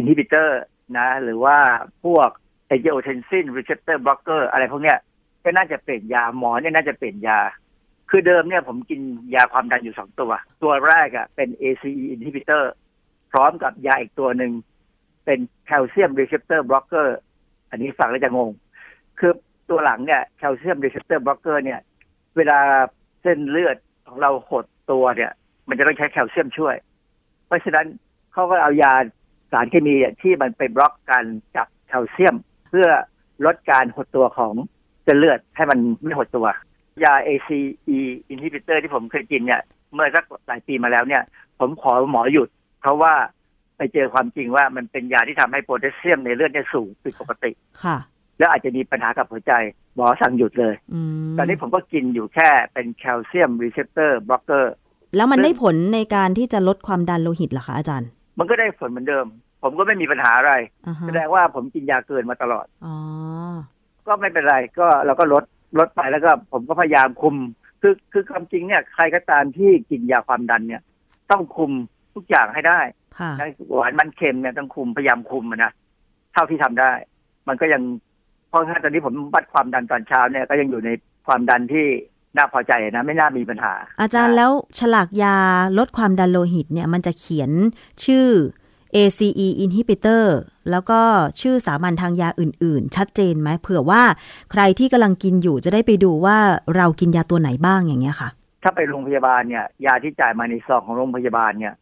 inhibitor นะ หรือว่าพวก angiotensin receptor blocker อะไรพวกเนี้ยก็น่าจะเปลี่ยนยาหมอเนี่ยน่าจะเปลี่ยนยา คือเดิมเนี่ยผมกินยาความดันอยู่สองตัว ตัวแรกอะ่ะเป็น ACE inhibitor พร้อมกับยาอีกตัวหนึ่ง เป็นแคลเซียม receptor blocker อันนี้ฟังแล้วจะงง คือตัวหลังเนี่ยแคลเซียม receptor blocker เนี่ย เวลาเส้นเลือดของเราหดตัวเนี่ย มันจะต้องใช้แคลเซียมช่วย ราะฉะนั้นเขาก็เอายาสารเคมีเนี่ยที่มันไปบล็อกการจับแคลเซียม เพื่อลดการหดตัวของเส้นเลือดให้มันไม่หดตัว ยา ACE inhibitor ที่ผมเคยกินเนี่ย เมื่อสักหลายปีมาแล้วเนี่ย ผมขอหมอหยุด เพราะว่าไปเจอความจริงว่ามันเป็นยาที่ทำให้โพแทสเซียมในเลือดเนี่ยสูงผิดปกติค่ะ แล้วอาจจะมีปัญหากับหัวใจหมอสั่งหยุดเลยอืมตอนนี้ผมก็กินอยู่แค่เป็น calcium receptor blocker แล้วมันได้ผลในการที่จะลดความดันโลหิตเหรอคะอาจารย์ มันก็ได้ผลเหมือนเดิม ผมก็ไม่มีปัญหาอะไรอ่าฮะแสดงว่าผมกินยาเกินมาตลอดอ๋อก็ไม่เป็นไรก็เราก็ลดลดไปแล้วก็ ผมก็พยายามคุม คือคือความจริงเนี่ย ใครก็ตามที่กินยาความดันเนี่ย ต้องคุมทุกอย่างให้ได้ค่ะทั้งหวานมันเค็มเนี่ยต้องคุมพยายามคุมอะนะเท่าที่ทำได้ มันก็ยังเพราะถ้าตอนนี้ผมวัดความดันตอนเช้าเนี่ยก็ยังอยู่ในความดันที่ น่าพอใจนะไม่น่ามีปัญหา อาจารย์แล้วฉลากยาลดความดันโลหิตเนี่ยมันจะเขียนชื่อ ACE inhibitor แล้วก็ชื่อสามัญทางยาอื่น ๆ ชัดเจนไหมเผื่อว่าใครที่กำลังกินอยู่จะได้ไปดูว่าเรากินยาตัวไหนบ้างอย่างเงี้ยค่ะ ถ้าไปโรงพยาบาลเนี่ย ยาที่จ่ายมาในซองของโรงพยาบาลเนี่ย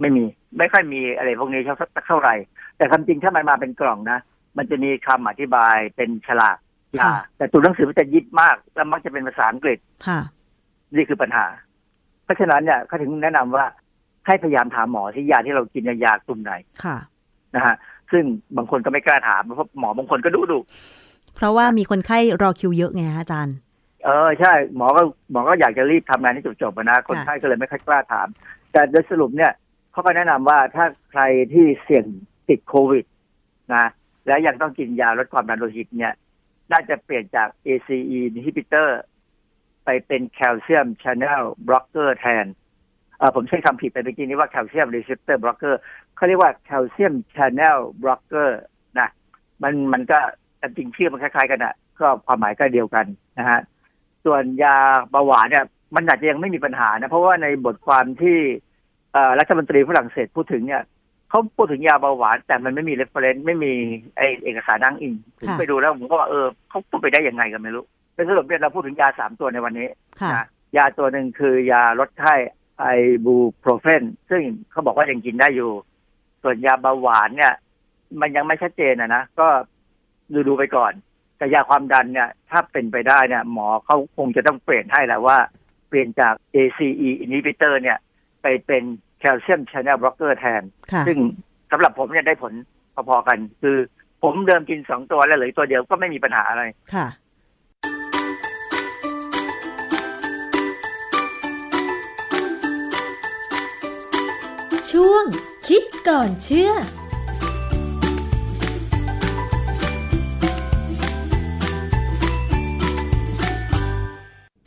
ไม่มีไม่ค่อยมีอะไรพวกนี้เท่าเท่าไหร่ แต่ความจริงถ้ามันมาเป็นกล่องนะ มันจะมีคำอธิบายเป็นฉลากยาค่ะ แต่ตัวหนังสือมันจะยิบมาก แล้วมักจะเป็นภาษาอังกฤษค่ะนี่คือปัญหา เพราะฉะนั้นเนี่ยเขาถึงแนะนำว่าให้พยายามถามหมอที่ยาที่เรากินเนยยากลุ่มไหนค่ะนะฮะซึ่งบางคนก็ไม่กล้าถามเพราะหมอบางคนก็ดุดุเพราะว่ามีคนไข้รอคิวเยอะไงคะอาจารย์ เออใช่หมอก็หมอก็อยากจะรีบทำงานให้จบๆอะนะคนไข้ก็เลยไม่ค่อยกล้าถาม แต่โดยสรุปเนี่ยเขาก็แนะนำว่าถ้าใครที่เสี่ยงติดโควิดนะแล้วยังต้องกินยาลดความดันโลหิตเนี่ย น่าจะเปลี่ยนจาก ACE inhibitor ไปเป็นแคลเซียม channel blocker แทนเออผมใช้คำผิดไปเมื่อกี้นี้ว่าแคลเซียม receptor blocker เขาเรียกว่าแคลเซียม channel blocker นะ มันมันก็จริงชื่อมันคล้ายๆกันอะก็ความหมายก็เดียวกันนะฮะ ส่วนยาเบาหวานเนี่ย มันอาจจะยังไม่มีปัญหานะ เพราะว่าในบทความที่รัฐมนตรีฝรั่งเศสพูดถึงเนี่ย เขาพูดถึงยาเบาหวาน แต่มันไม่มี reference ไม่มีไอเอกสารอ้างอิงผมค่ะไปดูแล้วผมก็ว่าเออเขาพูดไปได้ยังไงกันไม่รู้ไปเป็นสรุปเนี่ยเราพูดถึงยาสามตัวในวันนี้ค่ะนะยาตัวหนึ่งคือยาลดไข้ไอบูโปรเฟนซึ่งเขาบอกว่ายังกินได้อยู่ ส่วนยาเบาหวานเนี่ย มันยังไม่ชัดเจนนะนะก็ดูดูไปก่อน แต่ยาความดันเนี่ย ถ้าเป็นไปได้เนี่ย หมอเขาคงจะต้องเปลี่ยนให้แหละว่า เปลี่ยนจาก ACE inhibitor เนี่ย ไปเป็น แคลเซียม channel blocker แทนค่ะซึ่งสำหรับผมเนี่ยได้ผลพอๆกัน คือผมเดิมกินสองตัวแล้วเหลืออกตัวเดียวก็ไม่มีปัญหาอะไรค่ะ ช่วงคิดก่อนเชื่อ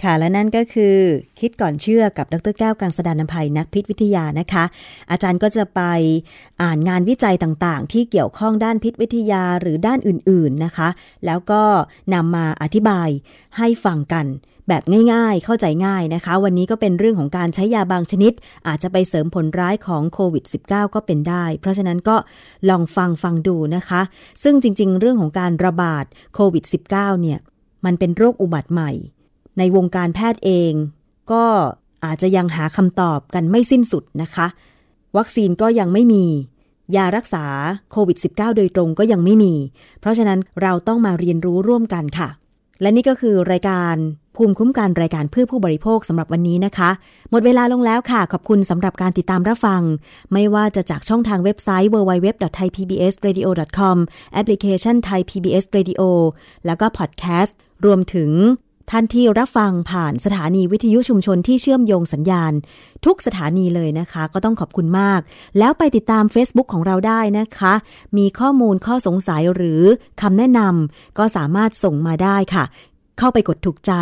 ค่ะและนั่นก็คือคิดก่อนเชื่อกับดรแก้วกังสดานนภัยนักพิษวิทยานะคะ อาจารย์ก็จะไปอ่านงานวิจัยต่างๆ ที่เกี่ยวข้องด้านพิษวิทยาหรือด้านอื่นๆนะคะ แล้วก็นำมาอธิบายให้ฟังกันแบบง่ายๆ เข้าใจง่ายนะคะ วันนี้ก็เป็นเรื่องของการใช้ยาบางชนิด อาจจะไปเสริมผลร้ายของโควิด -19 ก็เป็นได้ เพราะฉะนั้นก็ลองฟังฟังดูนะคะ ซึ่งจริงๆ เรื่องของการระบาดโควิด -19 เนี่ย มันเป็นโรคอุบัติใหม่ ในวงการแพทย์เอง ก็อาจจะยังหาคำตอบกันไม่สิ้นสุดนะคะ วัคซีนก็ยังไม่มี ยารักษาโควิด -19 โดยตรงก็ยังไม่มี เพราะฉะนั้นเราต้องมาเรียนรู้ร่วมกันค่ะ และนี่ก็คือรายการภูมิคุ้มกันรายการเพื่อผู้บริโภคสำหรับวันนี้นะคะ หมดเวลาลงแล้วค่ะ ขอบคุณสำหรับการติดตามรับฟัง ไม่ว่าจะจากช่องทางเว็บไซต์ www.thaipbsradio.com แอปพลิเคชัน Thai PBS Radio แล้วก็พอดแคสต์รวมถึง ท่านที่รับฟังผ่านสถานีวิทยุชุมชนที่เชื่อมโยงสัญญาณ ทุกสถานีเลยนะคะ ก็ต้องขอบคุณมาก แล้วไปติดตาม Facebook ของเราได้นะคะ มีข้อมูลข้อสงสัยหรือคำแนะนำก็สามารถส่งมาได้ค่ะ เข้าไปกดถูกใจ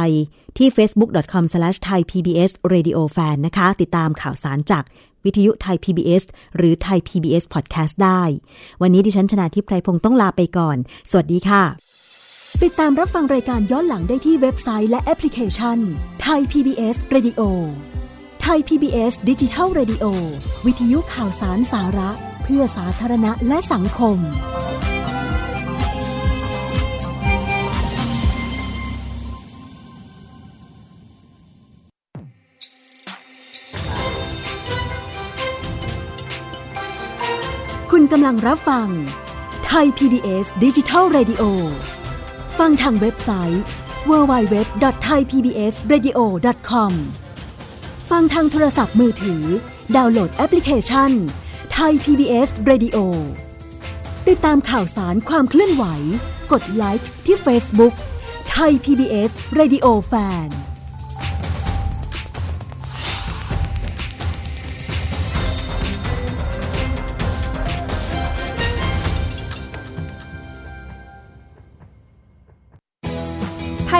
ที่ facebook.com/thaipbsradiofan นะคะ ติดตามข่าวสารจากวิทยุไทย PBS หรือไทย PBS Podcast ได้ วันนี้ดิฉันชนะทิพไพรพงศ์ต้องลาไปก่อน สวัสดีค่ะ ติดตามรับฟังรายการย้อนหลังได้ที่เว็บไซต์และแอปพลิเคชันไทย PBS Radio ไทย PBS ดิจิทัล Radio วิทยุข่าวสารสาระ เพื่อสาธารณะและสังคม คุณกำลังรับฟังไทย PBS ดิจิทัล Radio ฟังทางเว็บไซต์ www.thaipbsradio.com ฟังทางโทรศัพท์มือถือ ดาวน์โหลดแอปพลิเคชัน ThaiPBS Radio ติดตามข่าวสารความเคลื่อนไหว กดไลค์ที่ Facebook ไท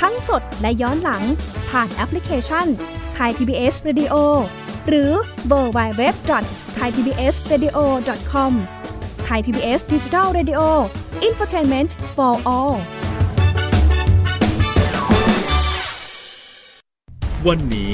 ทั้งสดและย้อนหลังผ่านแอปพลิเคชันไทย PBS Radio หรือเวอร์ไบเว็บ Thai PBS Radio .com Thai PBS Digital radio infotainment for all วันนี้